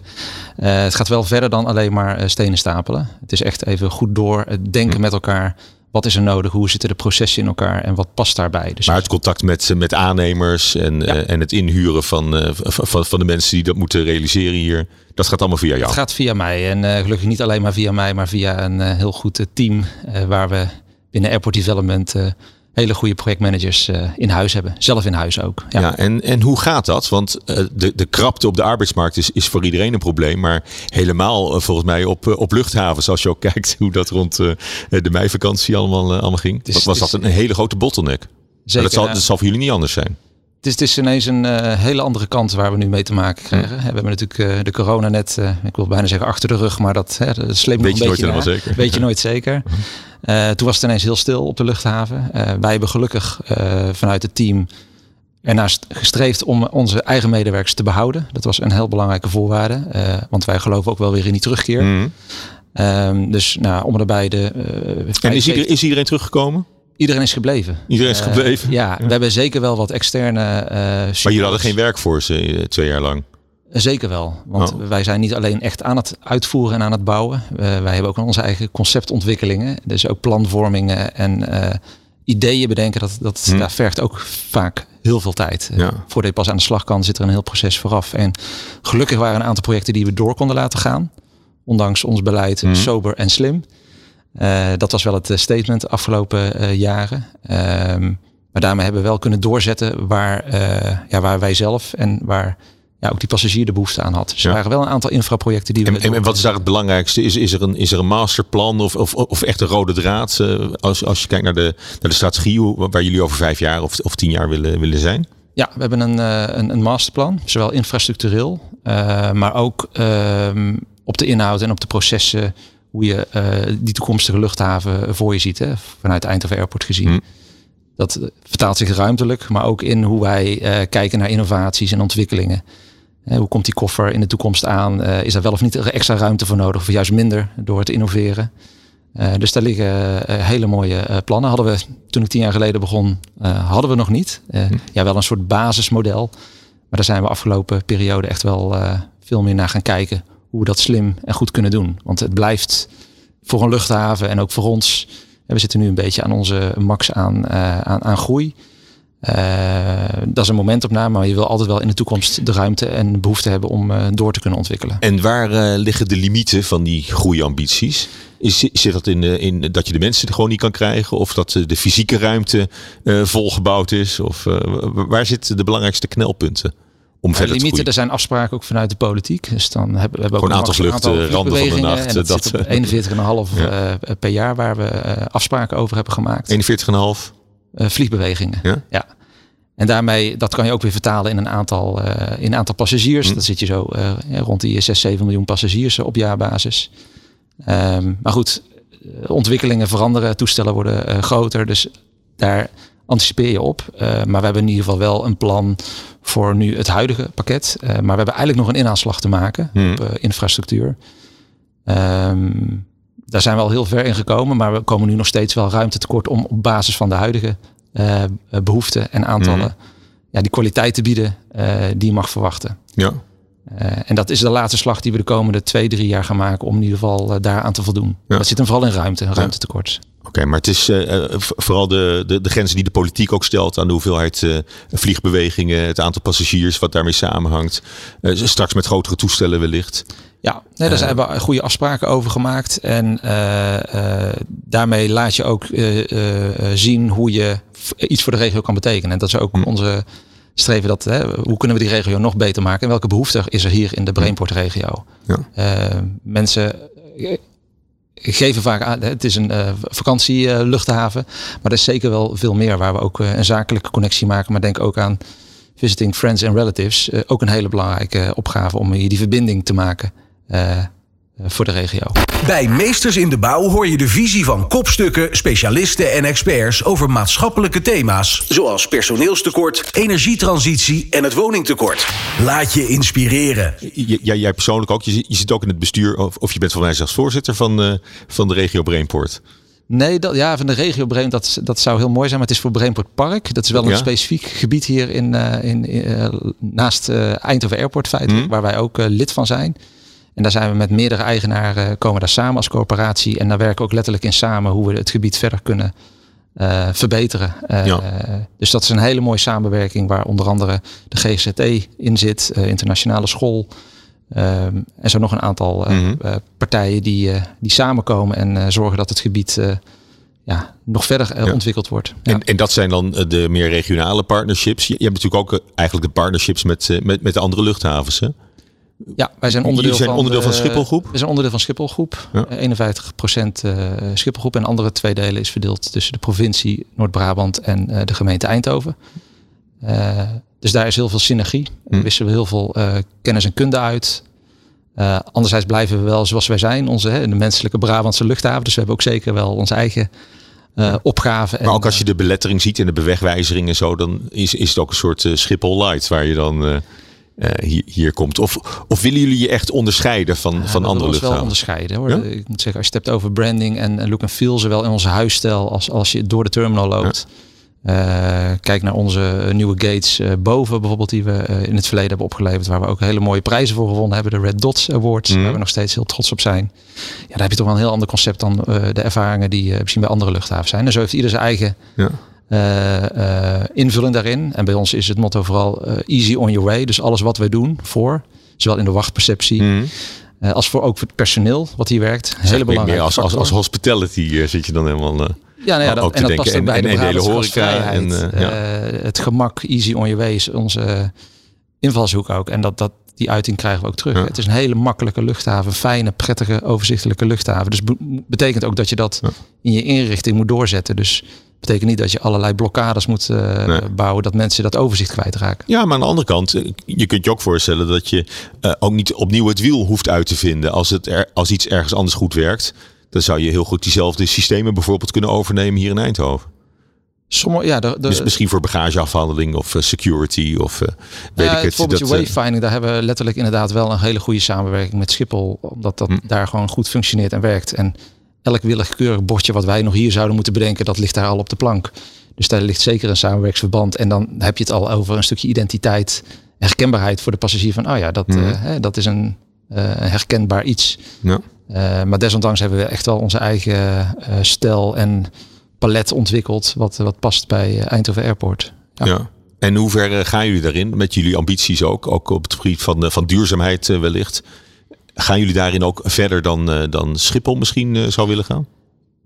het gaat wel verder dan alleen maar uh, stenen stapelen. Het is echt even goed door het denken ja. met elkaar. Wat is er nodig? Hoe zitten de processen in elkaar? En wat past daarbij? Dus maar het contact met, met aannemers en, ja. uh, en het inhuren van, uh, van, van de mensen die dat moeten realiseren hier. Dat gaat allemaal via jou? Het gaat via mij. En uh, gelukkig niet alleen maar via mij, maar via een heel goed team. waar we binnen Airport Development hele goede projectmanagers uh, in huis hebben. Zelf in huis ook. Ja, ja en, en hoe gaat dat? Want uh, de, de krapte op de arbeidsmarkt is, is voor iedereen een probleem. Maar helemaal uh, volgens mij op, op luchthavens. Als je ook <laughs> kijkt hoe dat rond de meivakantie allemaal, allemaal ging. Dus, was dat een hele grote bottleneck? Zeker, dat, zal, dat zal voor jullie niet anders zijn. Het is, het is ineens een uh, hele andere kant waar we nu mee te maken krijgen. We hebben natuurlijk uh, de corona net, uh, ik wil bijna zeggen achter de rug, maar dat, hè, dat sleept nog een beetje nooit zeker. Weet je nooit zeker. toen was het ineens heel stil op de luchthaven. wij hebben gelukkig vanuit het team ernaast gestreefd om onze eigen medewerkers te behouden. Dat was een heel belangrijke voorwaarde, want wij geloven ook wel weer in die terugkeer. Mm. Um, dus nou, om erbij de. en is, iedereen, is iedereen teruggekomen? Iedereen is gebleven. Iedereen is gebleven? Uh, ja, we hebben zeker wel wat externe... Uh, maar jullie hadden geen werk voor ze eh, twee jaar lang? Zeker wel. Want oh. wij zijn niet alleen echt aan het uitvoeren en aan het bouwen. Uh, wij hebben ook onze eigen conceptontwikkelingen. Dus ook planvormingen en ideeën bedenken. Dat, dat hm. daar vergt ook vaak heel veel tijd. Ja. Voordat je pas aan de slag kan, zit er een heel proces vooraf. En gelukkig waren een aantal projecten die we door konden laten gaan. Ondanks ons beleid hm. sober en slim. Uh, dat was wel het eh, statement de afgelopen uh, jaren. Um, maar daarmee hebben we wel kunnen doorzetten waar, uh, ja, waar wij zelf en waar ja, ook die passagier de behoefte aan had. Dus er waren wel een aantal infraprojecten die we. En, en wat is daar het belangrijkste? Is, is, er, een, is er een masterplan of, of, of echt een rode draad? als, als je kijkt naar de, naar de strategie waar jullie over vijf jaar of, of tien jaar willen, willen zijn? Ja, we hebben een, een, een masterplan, zowel infrastructureel, maar ook uh, op de inhoud en op de processen hoe je uh, die toekomstige luchthaven voor je ziet, hè, vanuit Eindhoven Airport gezien. Hm. Dat vertaalt zich ruimtelijk, maar ook in hoe wij uh, kijken naar innovaties en ontwikkelingen. Uh, hoe komt die koffer in de toekomst aan? is er wel of niet extra ruimte voor nodig, of juist minder door te innoveren? dus daar liggen hele mooie plannen. Hadden we toen ik tien jaar geleden begon, hadden we nog niet. Hm. Ja, wel een soort basismodel. Maar daar zijn we afgelopen periode echt wel veel meer naar gaan kijken hoe dat slim en goed kunnen doen. Want het blijft voor een luchthaven en ook voor ons. We zitten nu een beetje aan onze max aan, uh, aan, aan groei. Uh, dat is een momentopname, maar je wil altijd wel in de toekomst de ruimte en behoefte hebben om uh, door te kunnen ontwikkelen. En waar liggen de limieten van die groeiambities? Is, zit dat in, in dat je de mensen gewoon niet kan krijgen? Of dat de fysieke ruimte volgebouwd is? Of waar zitten de belangrijkste knelpunten? Om verder limieten, te Er zijn afspraken ook vanuit de politiek. Dus dan hebben we hebben ook een aantal vluchten, randen van de nacht. En dat, dat 41,5 ja. uh, per jaar waar we afspraken over hebben gemaakt. 41,5? Uh, vliegbewegingen. Ja? ja. En daarmee, dat kan je ook weer vertalen in een aantal, in een aantal passagiers. Hm. Dan zit je zo rond die 6, 7 miljoen passagiers op jaarbasis. Um, maar goed, ontwikkelingen veranderen, toestellen worden groter. Dus daar anticipeer je op. maar we hebben in ieder geval wel een plan voor nu het huidige pakket. Uh, maar we hebben eigenlijk nog een inaanslag te maken hmm. op uh, infrastructuur. Um, daar zijn we al heel ver in gekomen, maar we komen nu nog steeds wel ruimte tekort om op basis van de huidige behoeften en aantallen Hmm. ja, die kwaliteit te bieden die je mag verwachten. Ja. en dat is de laatste slag die we de komende twee, drie jaar gaan maken om in ieder geval daaraan te voldoen. Ja. Dat zit hem vooral in ruimte, ruimtetekort. Oké, maar het is uh, vooral de, de, de grenzen die de politiek ook stelt aan de hoeveelheid uh, vliegbewegingen, het aantal passagiers, wat daarmee samenhangt. Uh, straks met grotere toestellen wellicht. Ja, nee, daar zijn we goede afspraken over gemaakt. En daarmee laat je ook zien hoe je iets voor de regio kan betekenen. En dat is ook Hm. onze streven. Dat, hè, hoe kunnen we die regio nog beter maken? En welke behoefte is er hier in de Brainport-regio? Ja. mensen geven vaak aan, het is een uh, vakantieluchthaven, uh, maar er is zeker wel veel meer waar we ook uh, een zakelijke connectie maken. Maar denk ook aan visiting friends and relatives. Ook een hele belangrijke opgave om hier die verbinding te maken voor de regio. Bij Meesters in de Bouw hoor je de visie van kopstukken, specialisten en experts over maatschappelijke thema's. Zoals personeelstekort, energietransitie en het woningtekort. Laat je inspireren. J jij persoonlijk ook, je, je, zit ook in het bestuur, of, of je bent van mij zelfs voorzitter van, uh, van de regio Brainport. Nee, dat, ja, van de regio Breem, dat, dat zou heel mooi zijn. Maar het is voor Brainport Park. Dat is wel een ja. specifiek gebied hier in, uh, in, uh, naast Eindhoven Airport feitelijk. Mm. Waar wij ook lid van zijn. En daar zijn we met meerdere eigenaren, komen daar samen als coöperatie. En daar werken we ook letterlijk in samen hoe we het gebied verder kunnen uh, verbeteren. Uh, ja. Dus dat is een hele mooie samenwerking waar onder andere de GZT in zit, uh, internationale school. en zo nog een aantal Mhm. partijen die, die samenkomen en zorgen dat het gebied ja, nog verder ontwikkeld wordt. Ja. En, en dat zijn dan de meer regionale partnerships. Je, hebt natuurlijk ook eigenlijk de partnerships met, met, met de andere luchthavens. Hè? Ja, wij zijn onderdeel, zijn van, onderdeel van Schipholgroep. We zijn onderdeel van Schipholgroep. Ja. 51 procent uh, Schipholgroep en andere twee delen is verdeeld tussen de provincie Noord-Brabant en uh, de gemeente Eindhoven. Uh, dus daar is heel veel synergie. We wisselen heel veel kennis en kunde uit. anderzijds blijven we wel zoals wij zijn, onze hè, de menselijke Brabantse luchthaven. Dus we hebben ook zeker wel onze eigen uh, opgave. Maar ook als je de belettering ziet en de bewegwijzering en zo, dan is, is het ook een soort uh, Schiphol Light waar je dan uh, hier, hier komt. Of, of willen jullie je echt onderscheiden van, ja, van andere luchthavens? wel onderscheiden hoor. Ja? Ik moet zeggen, als je het hebt over branding en look and feel, zowel in onze huisstijl als als je door de terminal loopt. Uh, kijk naar onze nieuwe gates uh, boven bijvoorbeeld die we uh, in het verleden hebben opgeleverd. Waar we ook hele mooie prijzen voor gewonnen hebben. De Red Dots Awards. Mm. Waar we nog steeds heel trots op zijn. Ja, daar heb je toch wel een heel ander concept dan de ervaringen die misschien bij andere luchthavens zijn. En zo heeft ieder zijn eigen ja. Invulling daarin. En bij ons is het motto vooral easy on your way. Dus alles wat wij doen voor. Zowel in de wachtperceptie. Mm. als voor ook voor het personeel wat hier werkt. Hele belangrijk. Als, als, als hospitality zit je dan helemaal... Ja, nou ja dat, en dat past ook bij en, de, en hele horeca. En, ja. het gemak, easy on your way is onze invalshoek ook. En dat, dat, die uiting krijgen we ook terug. Ja. Het is een hele makkelijke luchthaven. Fijne, prettige, overzichtelijke luchthaven. Dus betekent ook dat je dat ja. in je inrichting moet doorzetten. Dus betekent niet dat je allerlei blokkades moet uh, nee. bouwen. Dat mensen dat overzicht kwijtraken. Ja, maar aan de andere kant, je kunt je ook voorstellen dat je uh, ook niet opnieuw het wiel hoeft uit te vinden. Als, het er, als iets ergens anders goed werkt dan zou je heel goed diezelfde systemen bijvoorbeeld kunnen overnemen hier in Eindhoven. Sommige, ja, de, de, dus misschien voor bagageafhandeling of uh, security of uh, weet ja, ik het. Bijvoorbeeld dat, je wayfinding, daar hebben we letterlijk inderdaad wel een hele goede samenwerking met Schiphol. Omdat dat hm. daar gewoon goed functioneert en werkt. En elk willekeurig bordje wat wij nog hier zouden moeten bedenken, dat ligt daar al op de plank. Dus daar ligt zeker een samenwerksverband. En dan heb je het al over een stukje identiteit, herkenbaarheid voor de passagier. Van, oh ja, dat, hm. uh, dat is een, een herkenbaar iets. Ja. Uh, maar desondanks hebben we echt wel onze eigen stijl en palet ontwikkeld. Wat, wat past bij Eindhoven Airport. Ja. ja. En hoe ver gaan jullie daarin? Met jullie ambities ook. Ook op het gebied van, van duurzaamheid wellicht. Gaan jullie daarin ook verder dan, dan Schiphol misschien zou willen gaan?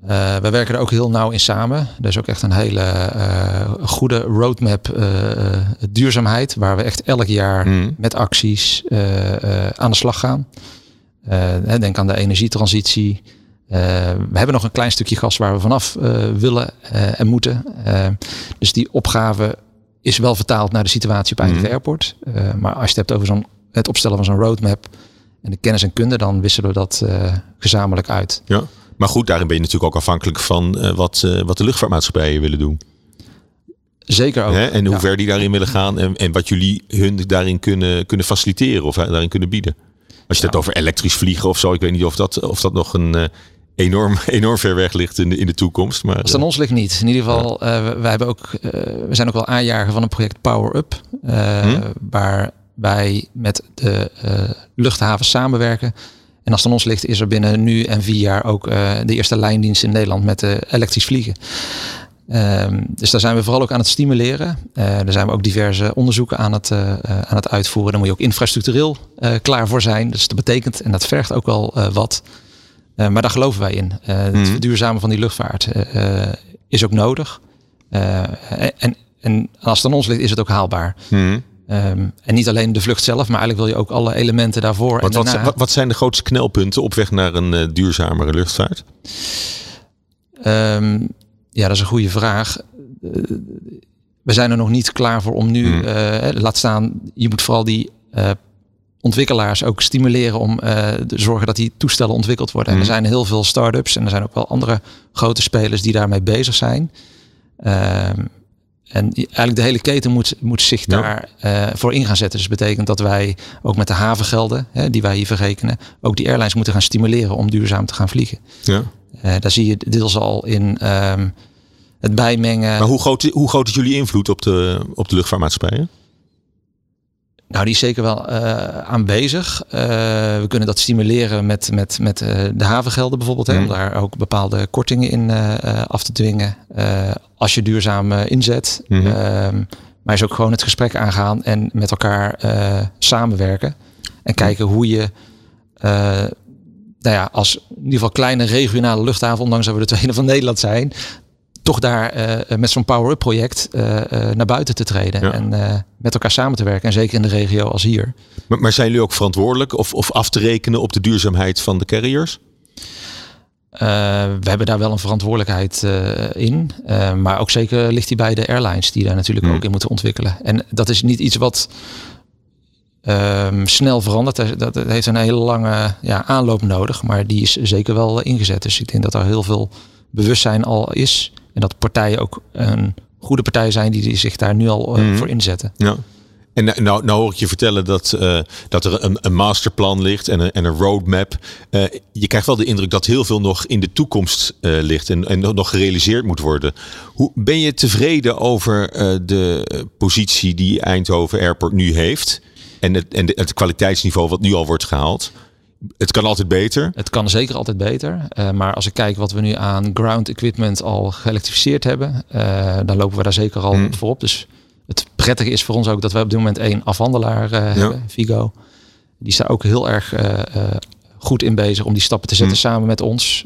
Uh, wij werken er ook heel nauw in samen. Er is ook echt een hele uh, goede roadmap uh, duurzaamheid. Waar we echt elk jaar mm. met acties aan de slag gaan. Denk aan de energietransitie. We hebben nog een klein stukje gas waar we vanaf willen en moeten. dus die opgave is wel vertaald naar de situatie op Eindhoven mm. Airport. maar als je het hebt over zo'n, het opstellen van zo'n roadmap en de kennis en kunde, dan wisselen we dat gezamenlijk uit. Ja. Maar goed, daarin ben je natuurlijk ook afhankelijk van wat, wat de luchtvaartmaatschappijen willen doen. Zeker ook. Hè? En hoe ja. ver die daarin willen gaan en, en wat jullie hun daarin kunnen, kunnen faciliteren of daarin kunnen bieden. Als je het ja. over elektrisch vliegen of zo, ik weet niet of dat, of dat nog een enorm, <laughs> enorm ver weg ligt in de, in de toekomst. Maar, Als het aan ons ligt niet. In ieder geval, ja. uh, wij hebben ook, uh, we zijn ook wel aanjager van een project Power Up. Hm? Waar wij met de luchthaven samenwerken. En als het aan ons ligt, is er binnen nu en vier jaar ook de eerste lijndienst in Nederland met elektrisch vliegen. Um, dus daar zijn we vooral ook aan het stimuleren. Uh, daar zijn we ook diverse onderzoeken aan het, uh, aan het uitvoeren. Daar moet je ook infrastructureel uh, klaar voor zijn. Dus dat betekent, en dat vergt ook wel wat. maar daar geloven wij in. Mm. Het mhm. verduurzamen van die luchtvaart is ook nodig. en, en als het aan ons ligt, is het ook haalbaar. Mm. Um, en niet alleen de vlucht zelf, maar eigenlijk wil je ook alle elementen daarvoor. Wat, en wat, wat zijn de grootste knelpunten op weg naar een duurzamere luchtvaart? Um, ja, dat is een goede vraag. Uh, we zijn er nog niet klaar voor om nu, hmm. uh, laat staan, je moet vooral die ontwikkelaars ook stimuleren om te zorgen dat die toestellen ontwikkeld worden. Hmm. En er zijn heel veel start-ups en er zijn ook wel andere grote spelers die daarmee bezig zijn. Ehm, en eigenlijk de hele keten moet, moet zich ja. daar uh, voor in gaan zetten. Dus dat betekent dat wij ook met de havengelden, hè, die wij hier verrekenen, ook die airlines moeten gaan stimuleren om duurzaam te gaan vliegen. Ja. Uh, daar zie je deels al in um, het bijmengen. Maar hoe groot, hoe groot is jullie invloed op de, op de luchtvaartmaatschappijen? Nou, die is zeker wel uh, aanwezig. Uh, we kunnen dat stimuleren met, met, met uh, de havengelden bijvoorbeeld. Mm. Hè, om mhm. daar ook bepaalde kortingen in af te dwingen. als je duurzaam inzet. Mm. maar is ook gewoon het gesprek aangaan en met elkaar samenwerken. En kijken hoe je nou ja, als in ieder geval kleine regionale luchthaven, ondanks dat we de tweede <laughs> van Nederland zijn, toch daar uh, met zo'n power-up project uh, naar buiten te treden ja. en met elkaar samen te werken. En zeker in de regio als hier. Maar, maar zijn jullie ook verantwoordelijk of, of af te rekenen op de duurzaamheid van de carriers? we hebben daar wel een verantwoordelijkheid in. maar ook zeker ligt die bij de airlines die daar natuurlijk hmm. ook in moeten ontwikkelen. En dat is niet iets wat um, snel verandert. Dat, heeft een hele lange ja, aanloop nodig. Maar die is zeker wel ingezet. Dus ik denk dat er heel veel bewustzijn al is. En dat partijen ook een goede partijen zijn die zich daar nu al uh, voor inzetten. Ja. En nou, nou hoor ik je vertellen dat, uh, dat er een, een, masterplan ligt en een, en een roadmap. Uh, je krijgt wel de indruk dat heel veel nog in de toekomst uh, ligt en, en nog gerealiseerd moet worden. Hoe, ben je tevreden over de positie die Eindhoven Airport nu heeft? En het, en het kwaliteitsniveau wat nu al wordt gehaald? Het kan altijd beter. Het kan zeker altijd beter. Uh, maar als ik kijk wat we nu aan ground equipment al geëlektrificeerd hebben, uh, dan lopen we daar zeker al hmm. voorop. Dus het prettige is voor ons ook dat we op dit moment één afhandelaar uh, ja. hebben, Vigo. Die staat ook heel erg goed in bezig om die stappen te zetten hmm. samen met ons.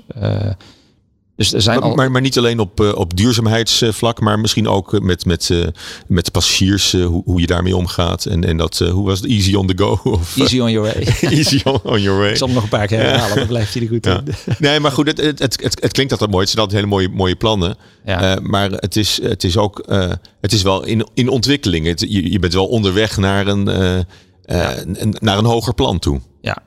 Dus er zijn maar, al... maar, maar, niet alleen op, uh, op duurzaamheidsvlak, maar misschien ook eh, met, met, uh, met passagiers, hoe, hoe je daarmee omgaat. En, en dat, hoe was het? Easy on the go? <laughs> Of, easy on your way. <laughs> easy on, on, your way. Ik zal hem nog een paar keer herhalen, dan blijft hij er goed ja. in. <laughs> Nee, maar goed, het, het, het, het, klinkt altijd mooi. Het zijn altijd hele mooie, mooie plannen. Ja. maar het is, het is ook, het is wel in, in ontwikkeling. Het, je, je bent wel onderweg naar een, naar een hoger plan toe. Ja,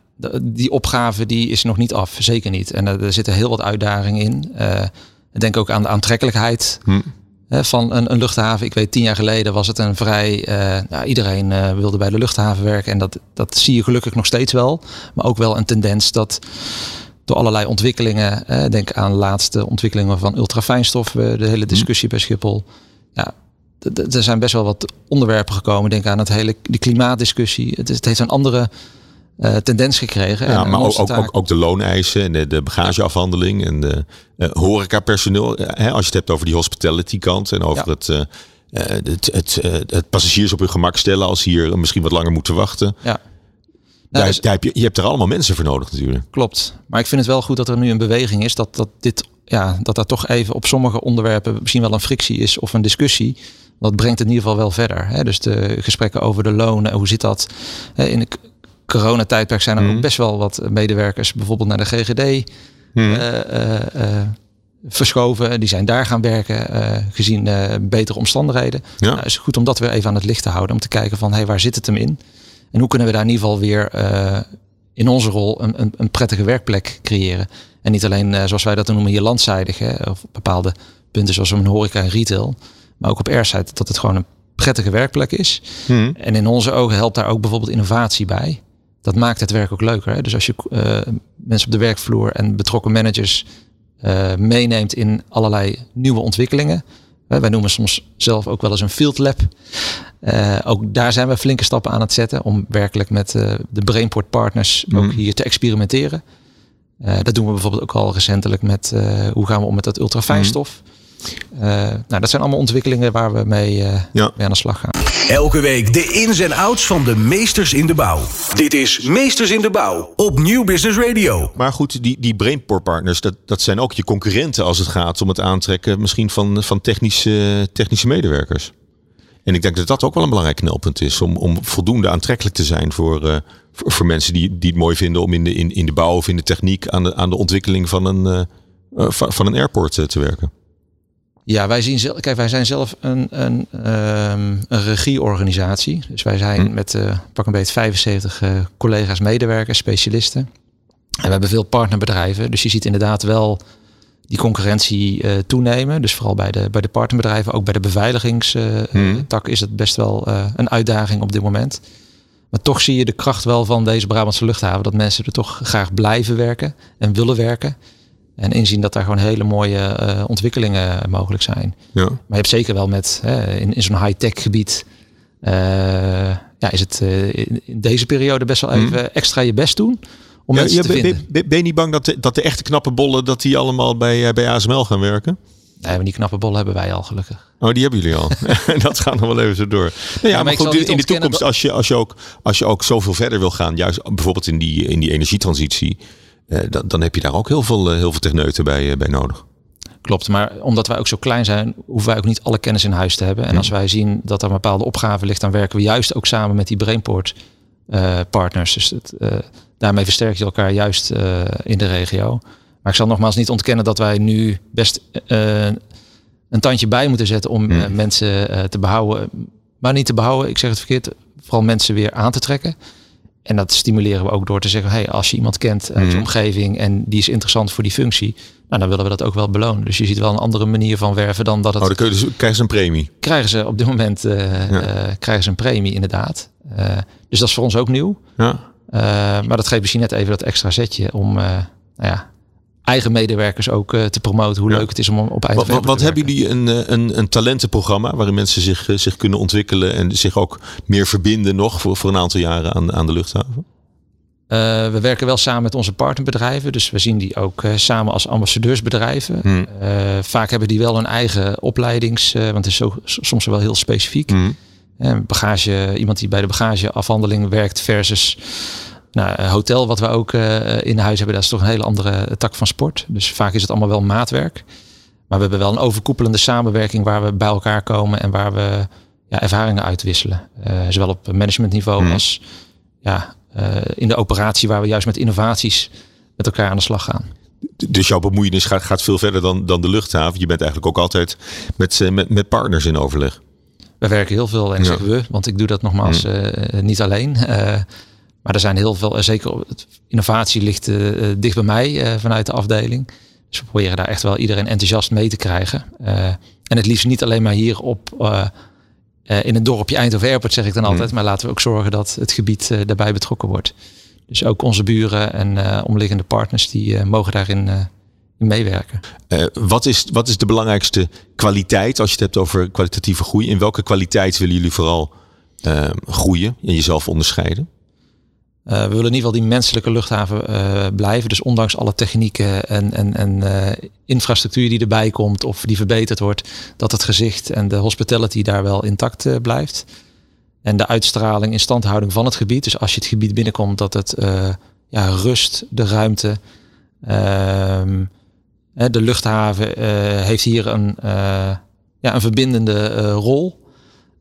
die opgave die is nog niet af, zeker niet. En er, zitten heel wat uitdagingen in. Ik denk ook aan de aantrekkelijkheid hm. van een, een, luchthaven. Ik weet, tien jaar geleden was het een vrij... Uh, nou, iedereen uh, wilde bij de luchthaven werken. En dat, dat zie je gelukkig nog steeds wel. Maar ook wel een tendens dat door allerlei ontwikkelingen... denk aan de laatste ontwikkelingen van ultrafijnstoffen... de hele hm. discussie bij Schiphol... Ja, er zijn best wel wat onderwerpen gekomen. Denk aan het hele die klimaatdiscussie. Het, is, het heeft een andere uh, tendens gekregen. Ja, en, maar ook, ook, ook, de looneisen en de, de bagageafhandeling en de uh, horecapersoneel. Hè, als je het hebt over die hospitality kant en over het, uh, het, het, het, passagiers op hun gemak stellen als hier misschien wat langer moeten wachten. Ja. Nou, daar, dus, daar heb je, je hebt er allemaal mensen voor nodig natuurlijk. Klopt. Maar ik vind het wel goed dat er nu een beweging is dat, dat dit ja, dat daar toch even op sommige onderwerpen misschien wel een frictie is of een discussie. Dat brengt het in ieder geval wel verder. Hè? Dus de gesprekken over de lonen, hoe zit dat? In de coronatijdperk zijn er ook mhm. best wel wat medewerkers, bijvoorbeeld naar de GGD, mm. uh, verschoven. Die zijn daar gaan werken, gezien betere omstandigheden. Ja. Nou, is goed om dat weer even aan het licht te houden. Om te kijken van, hey, waar zit het hem in? En hoe kunnen we daar in ieder geval weer in onze rol een, een, een, prettige werkplek creëren? En niet alleen, zoals wij dat noemen, hier landzijdig. Hè, of bepaalde punten zoals een horeca en retail. Maar ook op airside, dat het gewoon een prettige werkplek is. Hmm. En in onze ogen helpt daar ook bijvoorbeeld innovatie bij dat maakt het werk ook leuker. Hè? Dus als je uh, mensen op de werkvloer en betrokken managers uh, meeneemt in allerlei nieuwe ontwikkelingen. wij noemen soms zelf ook wel eens een field lab. Uh, ook daar zijn we flinke stappen aan het zetten om werkelijk met de Brainport partners ook mhm. hier te experimenteren. dat doen we bijvoorbeeld ook al recentelijk met hoe gaan we om met dat ultrafijnstof. Mm uh, nou, dat zijn allemaal ontwikkelingen waar we mee, uh, ja. mee, aan de slag gaan. Elke week de ins en outs van de meesters in de bouw. Dit is Meesters in de Bouw op Nieuw Business Radio. Maar goed, die, die Brainport partners, dat, dat zijn ook je concurrenten als het gaat om het aantrekken misschien van, van technische, technische medewerkers. En ik denk dat dat ook wel een belangrijk knelpunt is om, om voldoende aantrekkelijk te zijn voor, uh, voor, voor, mensen die, die het mooi vinden om in de, in, in de bouw of in de techniek aan de, aan de ontwikkeling van een, van een airport te werken. Ja, wij, zien zelf, kijk, wij zijn zelf een, een, um, een regieorganisatie. Dus wij zijn hm. met uh, pak een beetje 75 uh, collega's, medewerkers, specialisten. En we hebben veel partnerbedrijven. Dus je ziet inderdaad wel die concurrentie uh, toenemen. Dus vooral bij de, bij de partnerbedrijven, ook bij de beveiligingstak hm. is het best wel een uitdaging op dit moment. Maar toch zie je de kracht wel van deze Brabantse luchthaven. Dat mensen er toch graag blijven werken en willen werken. En inzien dat daar gewoon hele mooie uh, ontwikkelingen mogelijk zijn. Ja. Maar je hebt zeker wel met in, in zo'n high-tech gebied. Uh, ja, is het uh, in, deze periode best wel even hmm. extra je best doen. Om ja, te ben, vinden. Ben, ben, je niet bang dat de, dat de echte knappe bollen dat die allemaal bij, bij ASML gaan werken? Nee, maar die knappe bollen hebben wij al gelukkig. Oh, die hebben jullie al. <laughs> <laughs> dat gaat nog wel even zo door. Nou ja, ja, maar, goed, in de toekomst, als je, als, je ook, als je ook zoveel verder wil gaan, juist bijvoorbeeld in die, in die energietransitie, dan, dan heb je daar ook heel veel, heel veel techneuten bij, bij nodig. Klopt, maar omdat wij ook zo klein zijn, hoeven wij ook niet alle kennis in huis te hebben. En als wij zien dat er een bepaalde opgave ligt, dan werken we juist ook samen met die Brainport partners. Dus het, daarmee versterk je elkaar juist in de regio. Maar ik zal nogmaals niet ontkennen dat wij nu best een tandje bij moeten zetten om uh, mensen te behouden. Maar niet te behouden, ik zeg het verkeerd, vooral mensen weer aan te trekken. En dat stimuleren we ook door te zeggen, hey, als je iemand kent uit mm. je omgeving en die is interessant voor die functie, nou, dan willen we dat ook wel belonen. Dus je ziet wel een andere manier van werven dan dat het... Oh, dan kun je dus, krijgen ze een premie? Krijgen ze op dit moment ja. krijgen ze een premie, inderdaad. dus dat is voor ons ook nieuw. Ja. maar dat geeft misschien net even dat extra zetje om nou ja, eigen medewerkers ook uh, te promoten. Hoe leuk het is om op eigen Wat, wat hebben jullie een, eh, een, een talentenprogramma waarin mensen zich, uh, zich kunnen ontwikkelen en zich ook meer verbinden nog voor, voor een aantal jaren aan, aan de luchthaven? we werken wel samen met onze partnerbedrijven. Dus we zien die ook samen als ambassadeursbedrijven. Hmm. vaak hebben die wel een eigen opleidings... want het is zo, soms wel heel specifiek. Hmm. bagage, iemand die bij de bagageafhandeling werkt versus nou, hotel, wat we ook uh, in huis hebben, dat is toch een hele andere tak van sport. Dus vaak is het allemaal wel maatwerk. Maar we hebben wel een overkoepelende samenwerking waar we bij elkaar komen en waar we ja, ervaringen uitwisselen. Uh, zowel op managementniveau mm. als ja, uh, in de operatie waar we juist met innovaties met elkaar aan de slag gaan. Dus jouw bemoeienis gaat, gaat veel verder dan, dan de luchthaven. Je bent eigenlijk ook altijd met, met, met partners in overleg. We werken heel veel en ja. zeggen we, want ik doe dat nogmaals mm. niet alleen. Maar er zijn heel veel, eh, zeker innovatie ligt uh, dicht bij mij vanuit de afdeling. Dus we proberen daar echt wel iedereen enthousiast mee te krijgen. en het liefst niet alleen maar hier op in het dorpje Eindhoven Airport zeg ik dan altijd. Mm. Maar laten we ook zorgen dat het gebied daarbij betrokken wordt. Dus ook onze buren en omliggende partners die mogen daarin meewerken. wat, is, wat is de belangrijkste kwaliteit als je het hebt over kwalitatieve groei? In welke kwaliteit willen jullie vooral groeien en jezelf onderscheiden? Uh, we willen in ieder geval die menselijke luchthaven uh, blijven. Dus ondanks alle technieken en, en, en uh, infrastructuur die erbij komt of die verbeterd wordt, dat het gezicht en de hospitality daar wel intact blijft. En de uitstraling, instandhouding van het gebied. Dus als je het gebied binnenkomt, dat het ja, rust, de ruimte. Ehm, de luchthaven heeft hier een, ja, een verbindende rol.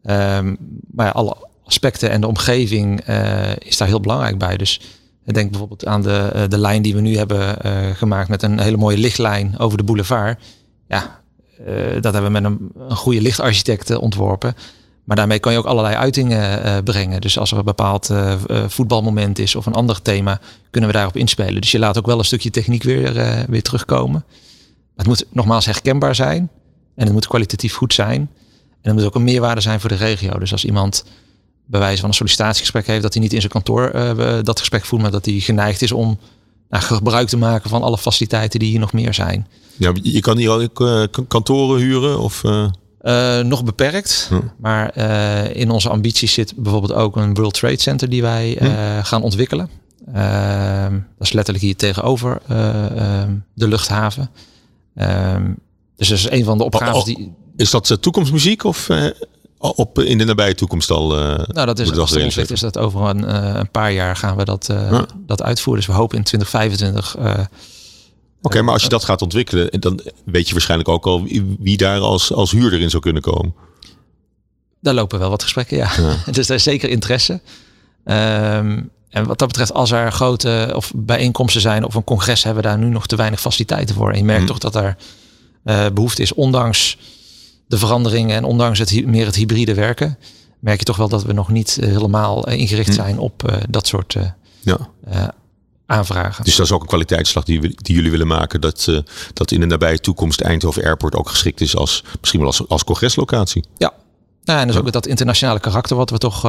Um, maar ja, alle aspecten en de omgeving uh, is daar heel belangrijk bij. Dus ik denk bijvoorbeeld aan de, uh, de lijn die we nu hebben uh, gemaakt met een hele mooie lichtlijn over de boulevard. Ja, dat hebben we met een, een goede lichtarchitect ontworpen. Maar daarmee kan je ook allerlei uitingen brengen. Dus als er een bepaald voetbalmoment is of een ander thema, kunnen we daarop inspelen. Dus je laat ook wel een stukje techniek weer, weer terugkomen. Het moet nogmaals herkenbaar zijn en het moet kwalitatief goed zijn. En het moet ook een meerwaarde zijn voor de regio. Dus als iemand bij wijze van een sollicitatiegesprek heeft, dat hij niet in zijn kantoor uh, dat gesprek voert, maar dat hij geneigd is om nou, gebruik te maken van alle faciliteiten die hier nog meer zijn. Ja, je kan hier ook uh, kantoren huren of? Uh... nog beperkt, hm. maar in onze ambities zit bijvoorbeeld ook een World Trade Center die wij hm. gaan ontwikkelen. Ehm, dat is letterlijk hier tegenover ehm, de luchthaven. Ehm, dus dat is een van de opgaves oh, oh, die. Is dat toekomstmuziek of op, in de nabije toekomst al. Uh, nou, dat is als het is dat over een, uh, een, paar jaar gaan we dat, uh, dat uitvoeren. Dus we hopen in 2025. Oké, maar als je dat gaat ontwikkelen, dan weet je waarschijnlijk ook al wie daar als, als huurder in zou kunnen komen. Daar lopen wel wat gesprekken, ja. ja. <laughs> dus daar is zeker interesse. Um, en wat dat betreft, als er grote of bijeenkomsten zijn of een congres, hebben we daar nu nog te weinig faciliteiten voor. En je merkt hmm. toch dat er behoefte is, ondanks de veranderingen en ondanks het meer het hybride werken, merk je toch wel dat we nog niet eh, helemaal eh, ingericht hm. zijn op uh, dat soort ja. aanvragen. Dus dat is ook een kwaliteitsslag die, die jullie willen maken, dat, dat in de nabije toekomst Eindhoven Airport ook geschikt is als misschien wel als, als congreslocatie. Ja, ja en dus ook dat internationale karakter wat we toch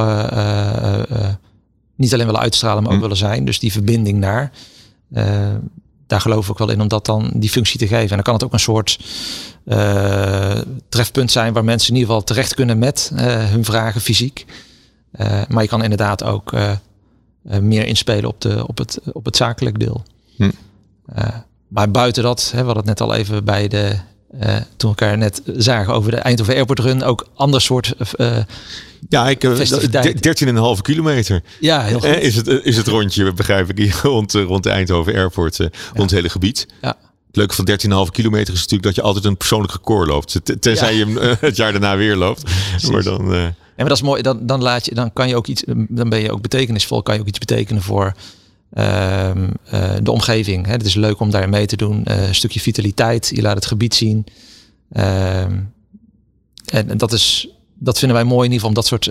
niet alleen willen uitstralen, maar ook hm. willen zijn. Dus die verbinding naar daar geloof ik wel in om dat dan die functie te geven. En dan kan het ook een soort uh, trefpunt zijn waar mensen in ieder geval terecht kunnen met uh, hun vragen fysiek. Uh, maar je kan inderdaad ook meer inspelen op, de, op, het, op het zakelijk deel. Hm. maar buiten dat, hè, we hadden het net al even bij de toen we elkaar net zagen over de Eindhoven Airport Run, ook ander soort ja, ik, 13,5 kilometer. Ja, heel goed. Is het, is het rondje, begrijp ik, <laughs> rond, rond de Eindhoven Airport, rond het hele gebied. Ja. Het leuke van 13,5 kilometer is natuurlijk dat je altijd een persoonlijk record loopt. Tenzij je hem het jaar daarna weer loopt. <laughs> maar dan... Ja, maar dat is mooi. Dan, dan, laat je, dan kan je ook iets, dan ben je ook betekenisvol, kan je ook iets betekenen voor ehm, eh, de omgeving. Hè. Het is leuk om daar mee te doen. Uh, een stukje vitaliteit, je laat het gebied zien. Ehm, en, dat, is, dat vinden wij mooi in ieder geval om dat soort,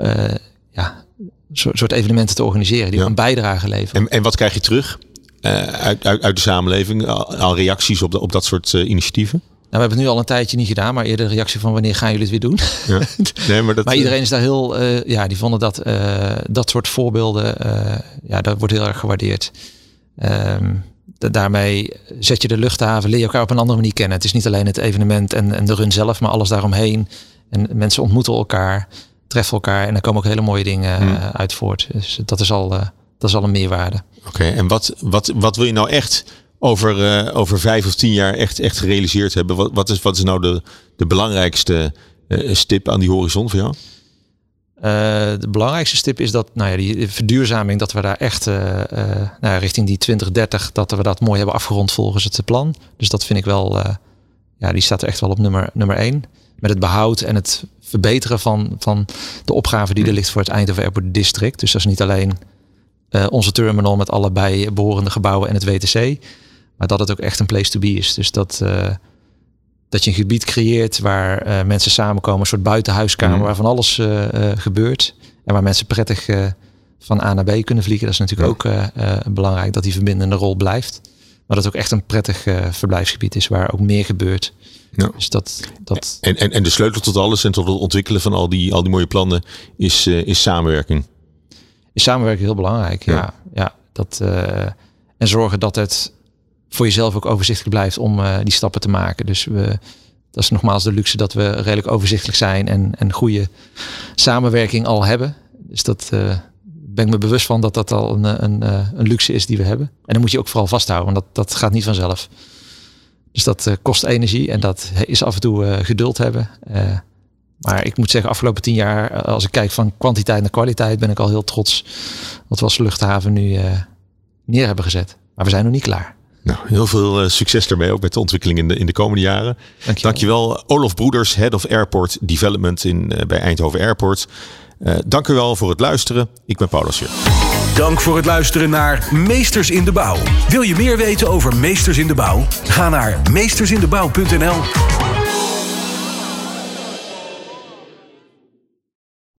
uh, ja, soort, soort, evenementen te organiseren die ja. een bijdrage leveren. En, en wat krijg je terug uit, uit, uit de samenleving? Al, al reacties op, de, op dat soort initiatieven? Nou, we hebben het nu al een tijdje niet gedaan, maar eerder de reactie van wanneer gaan jullie het weer doen? Ja. <laughs> Nee, maar, dat, maar iedereen is daar heel, uh, ja, die vonden dat uh, dat soort voorbeelden, uh, ja, dat wordt heel erg gewaardeerd. Um, daarmee zet je de luchthaven, leer je elkaar op een andere manier kennen. Het is niet alleen het evenement en, en de run zelf, maar alles daaromheen. En mensen ontmoeten elkaar, treffen elkaar en daar komen ook hele mooie dingen hmm. uit voort. Dus dat is al, dat is al een meerwaarde. Oké, en wat, wat, wat wil je nou echt over, uh, over vijf of tien jaar echt, echt gerealiseerd hebben? Wat, wat, is, wat is nou de, de belangrijkste uh, stip aan die horizon voor jou? Uh, de belangrijkste stip is dat nou ja, die verduurzaming, dat we daar echt nou, richting die 2030, dat we dat mooi hebben afgerond volgens het plan. Dus dat vind ik wel, ja, die staat er echt wel op nummer, nummer één. Met het behoud en het verbeteren van, van de opgave die er ligt voor het Eindhoven Airport District. Dus dat is niet alleen onze terminal met allebei behorende gebouwen en het WTC. Maar dat het ook echt een place to be is. Dus dat, uh, dat je een gebied creëert waar uh, mensen samenkomen. Een soort buitenhuiskamer mm. waar van alles uh, gebeurt. En waar mensen prettig van A naar B kunnen vliegen. Dat is natuurlijk ook belangrijk dat die verbindende rol blijft. Maar dat het ook echt een prettig verblijfsgebied is waar ook meer gebeurt. Ja. Dus dat, dat... En, en, en de sleutel tot alles en tot het ontwikkelen van al die, al die mooie plannen is, is samenwerking. Is samenwerking heel belangrijk, ja. ja, ja dat, en zorgen dat het voor jezelf ook overzichtelijk blijft om uh, die stappen te maken. Dus we, dat is nogmaals de luxe dat we redelijk overzichtelijk zijn en, en goede samenwerking al hebben. Dus dat uh, ben ik me bewust van dat dat al een, een, eh, een, luxe is die we hebben. En dan moet je ook vooral vasthouden, want dat, dat gaat niet vanzelf. Dus dat kost energie en dat is af en toe geduld hebben. maar ik moet zeggen, afgelopen tien jaar, als ik kijk van kwantiteit naar kwaliteit, ben ik al heel trots wat we als luchthaven nu neer hebben gezet. Maar we zijn nog niet klaar. Nou, heel veel uh, succes ermee, ook met de ontwikkeling in de, in de komende jaren. Dankjewel. Dankjewel. Olaf Broeders, Head of Airport Development in, uh, bij Eindhoven Airport. Uh, dank u wel voor het luisteren. Ik ben Paulus Jur. Dank voor het luisteren naar Meesters in de Bouw. Wil je meer weten over Meesters in de Bouw? Ga naar meestersindebouw.nl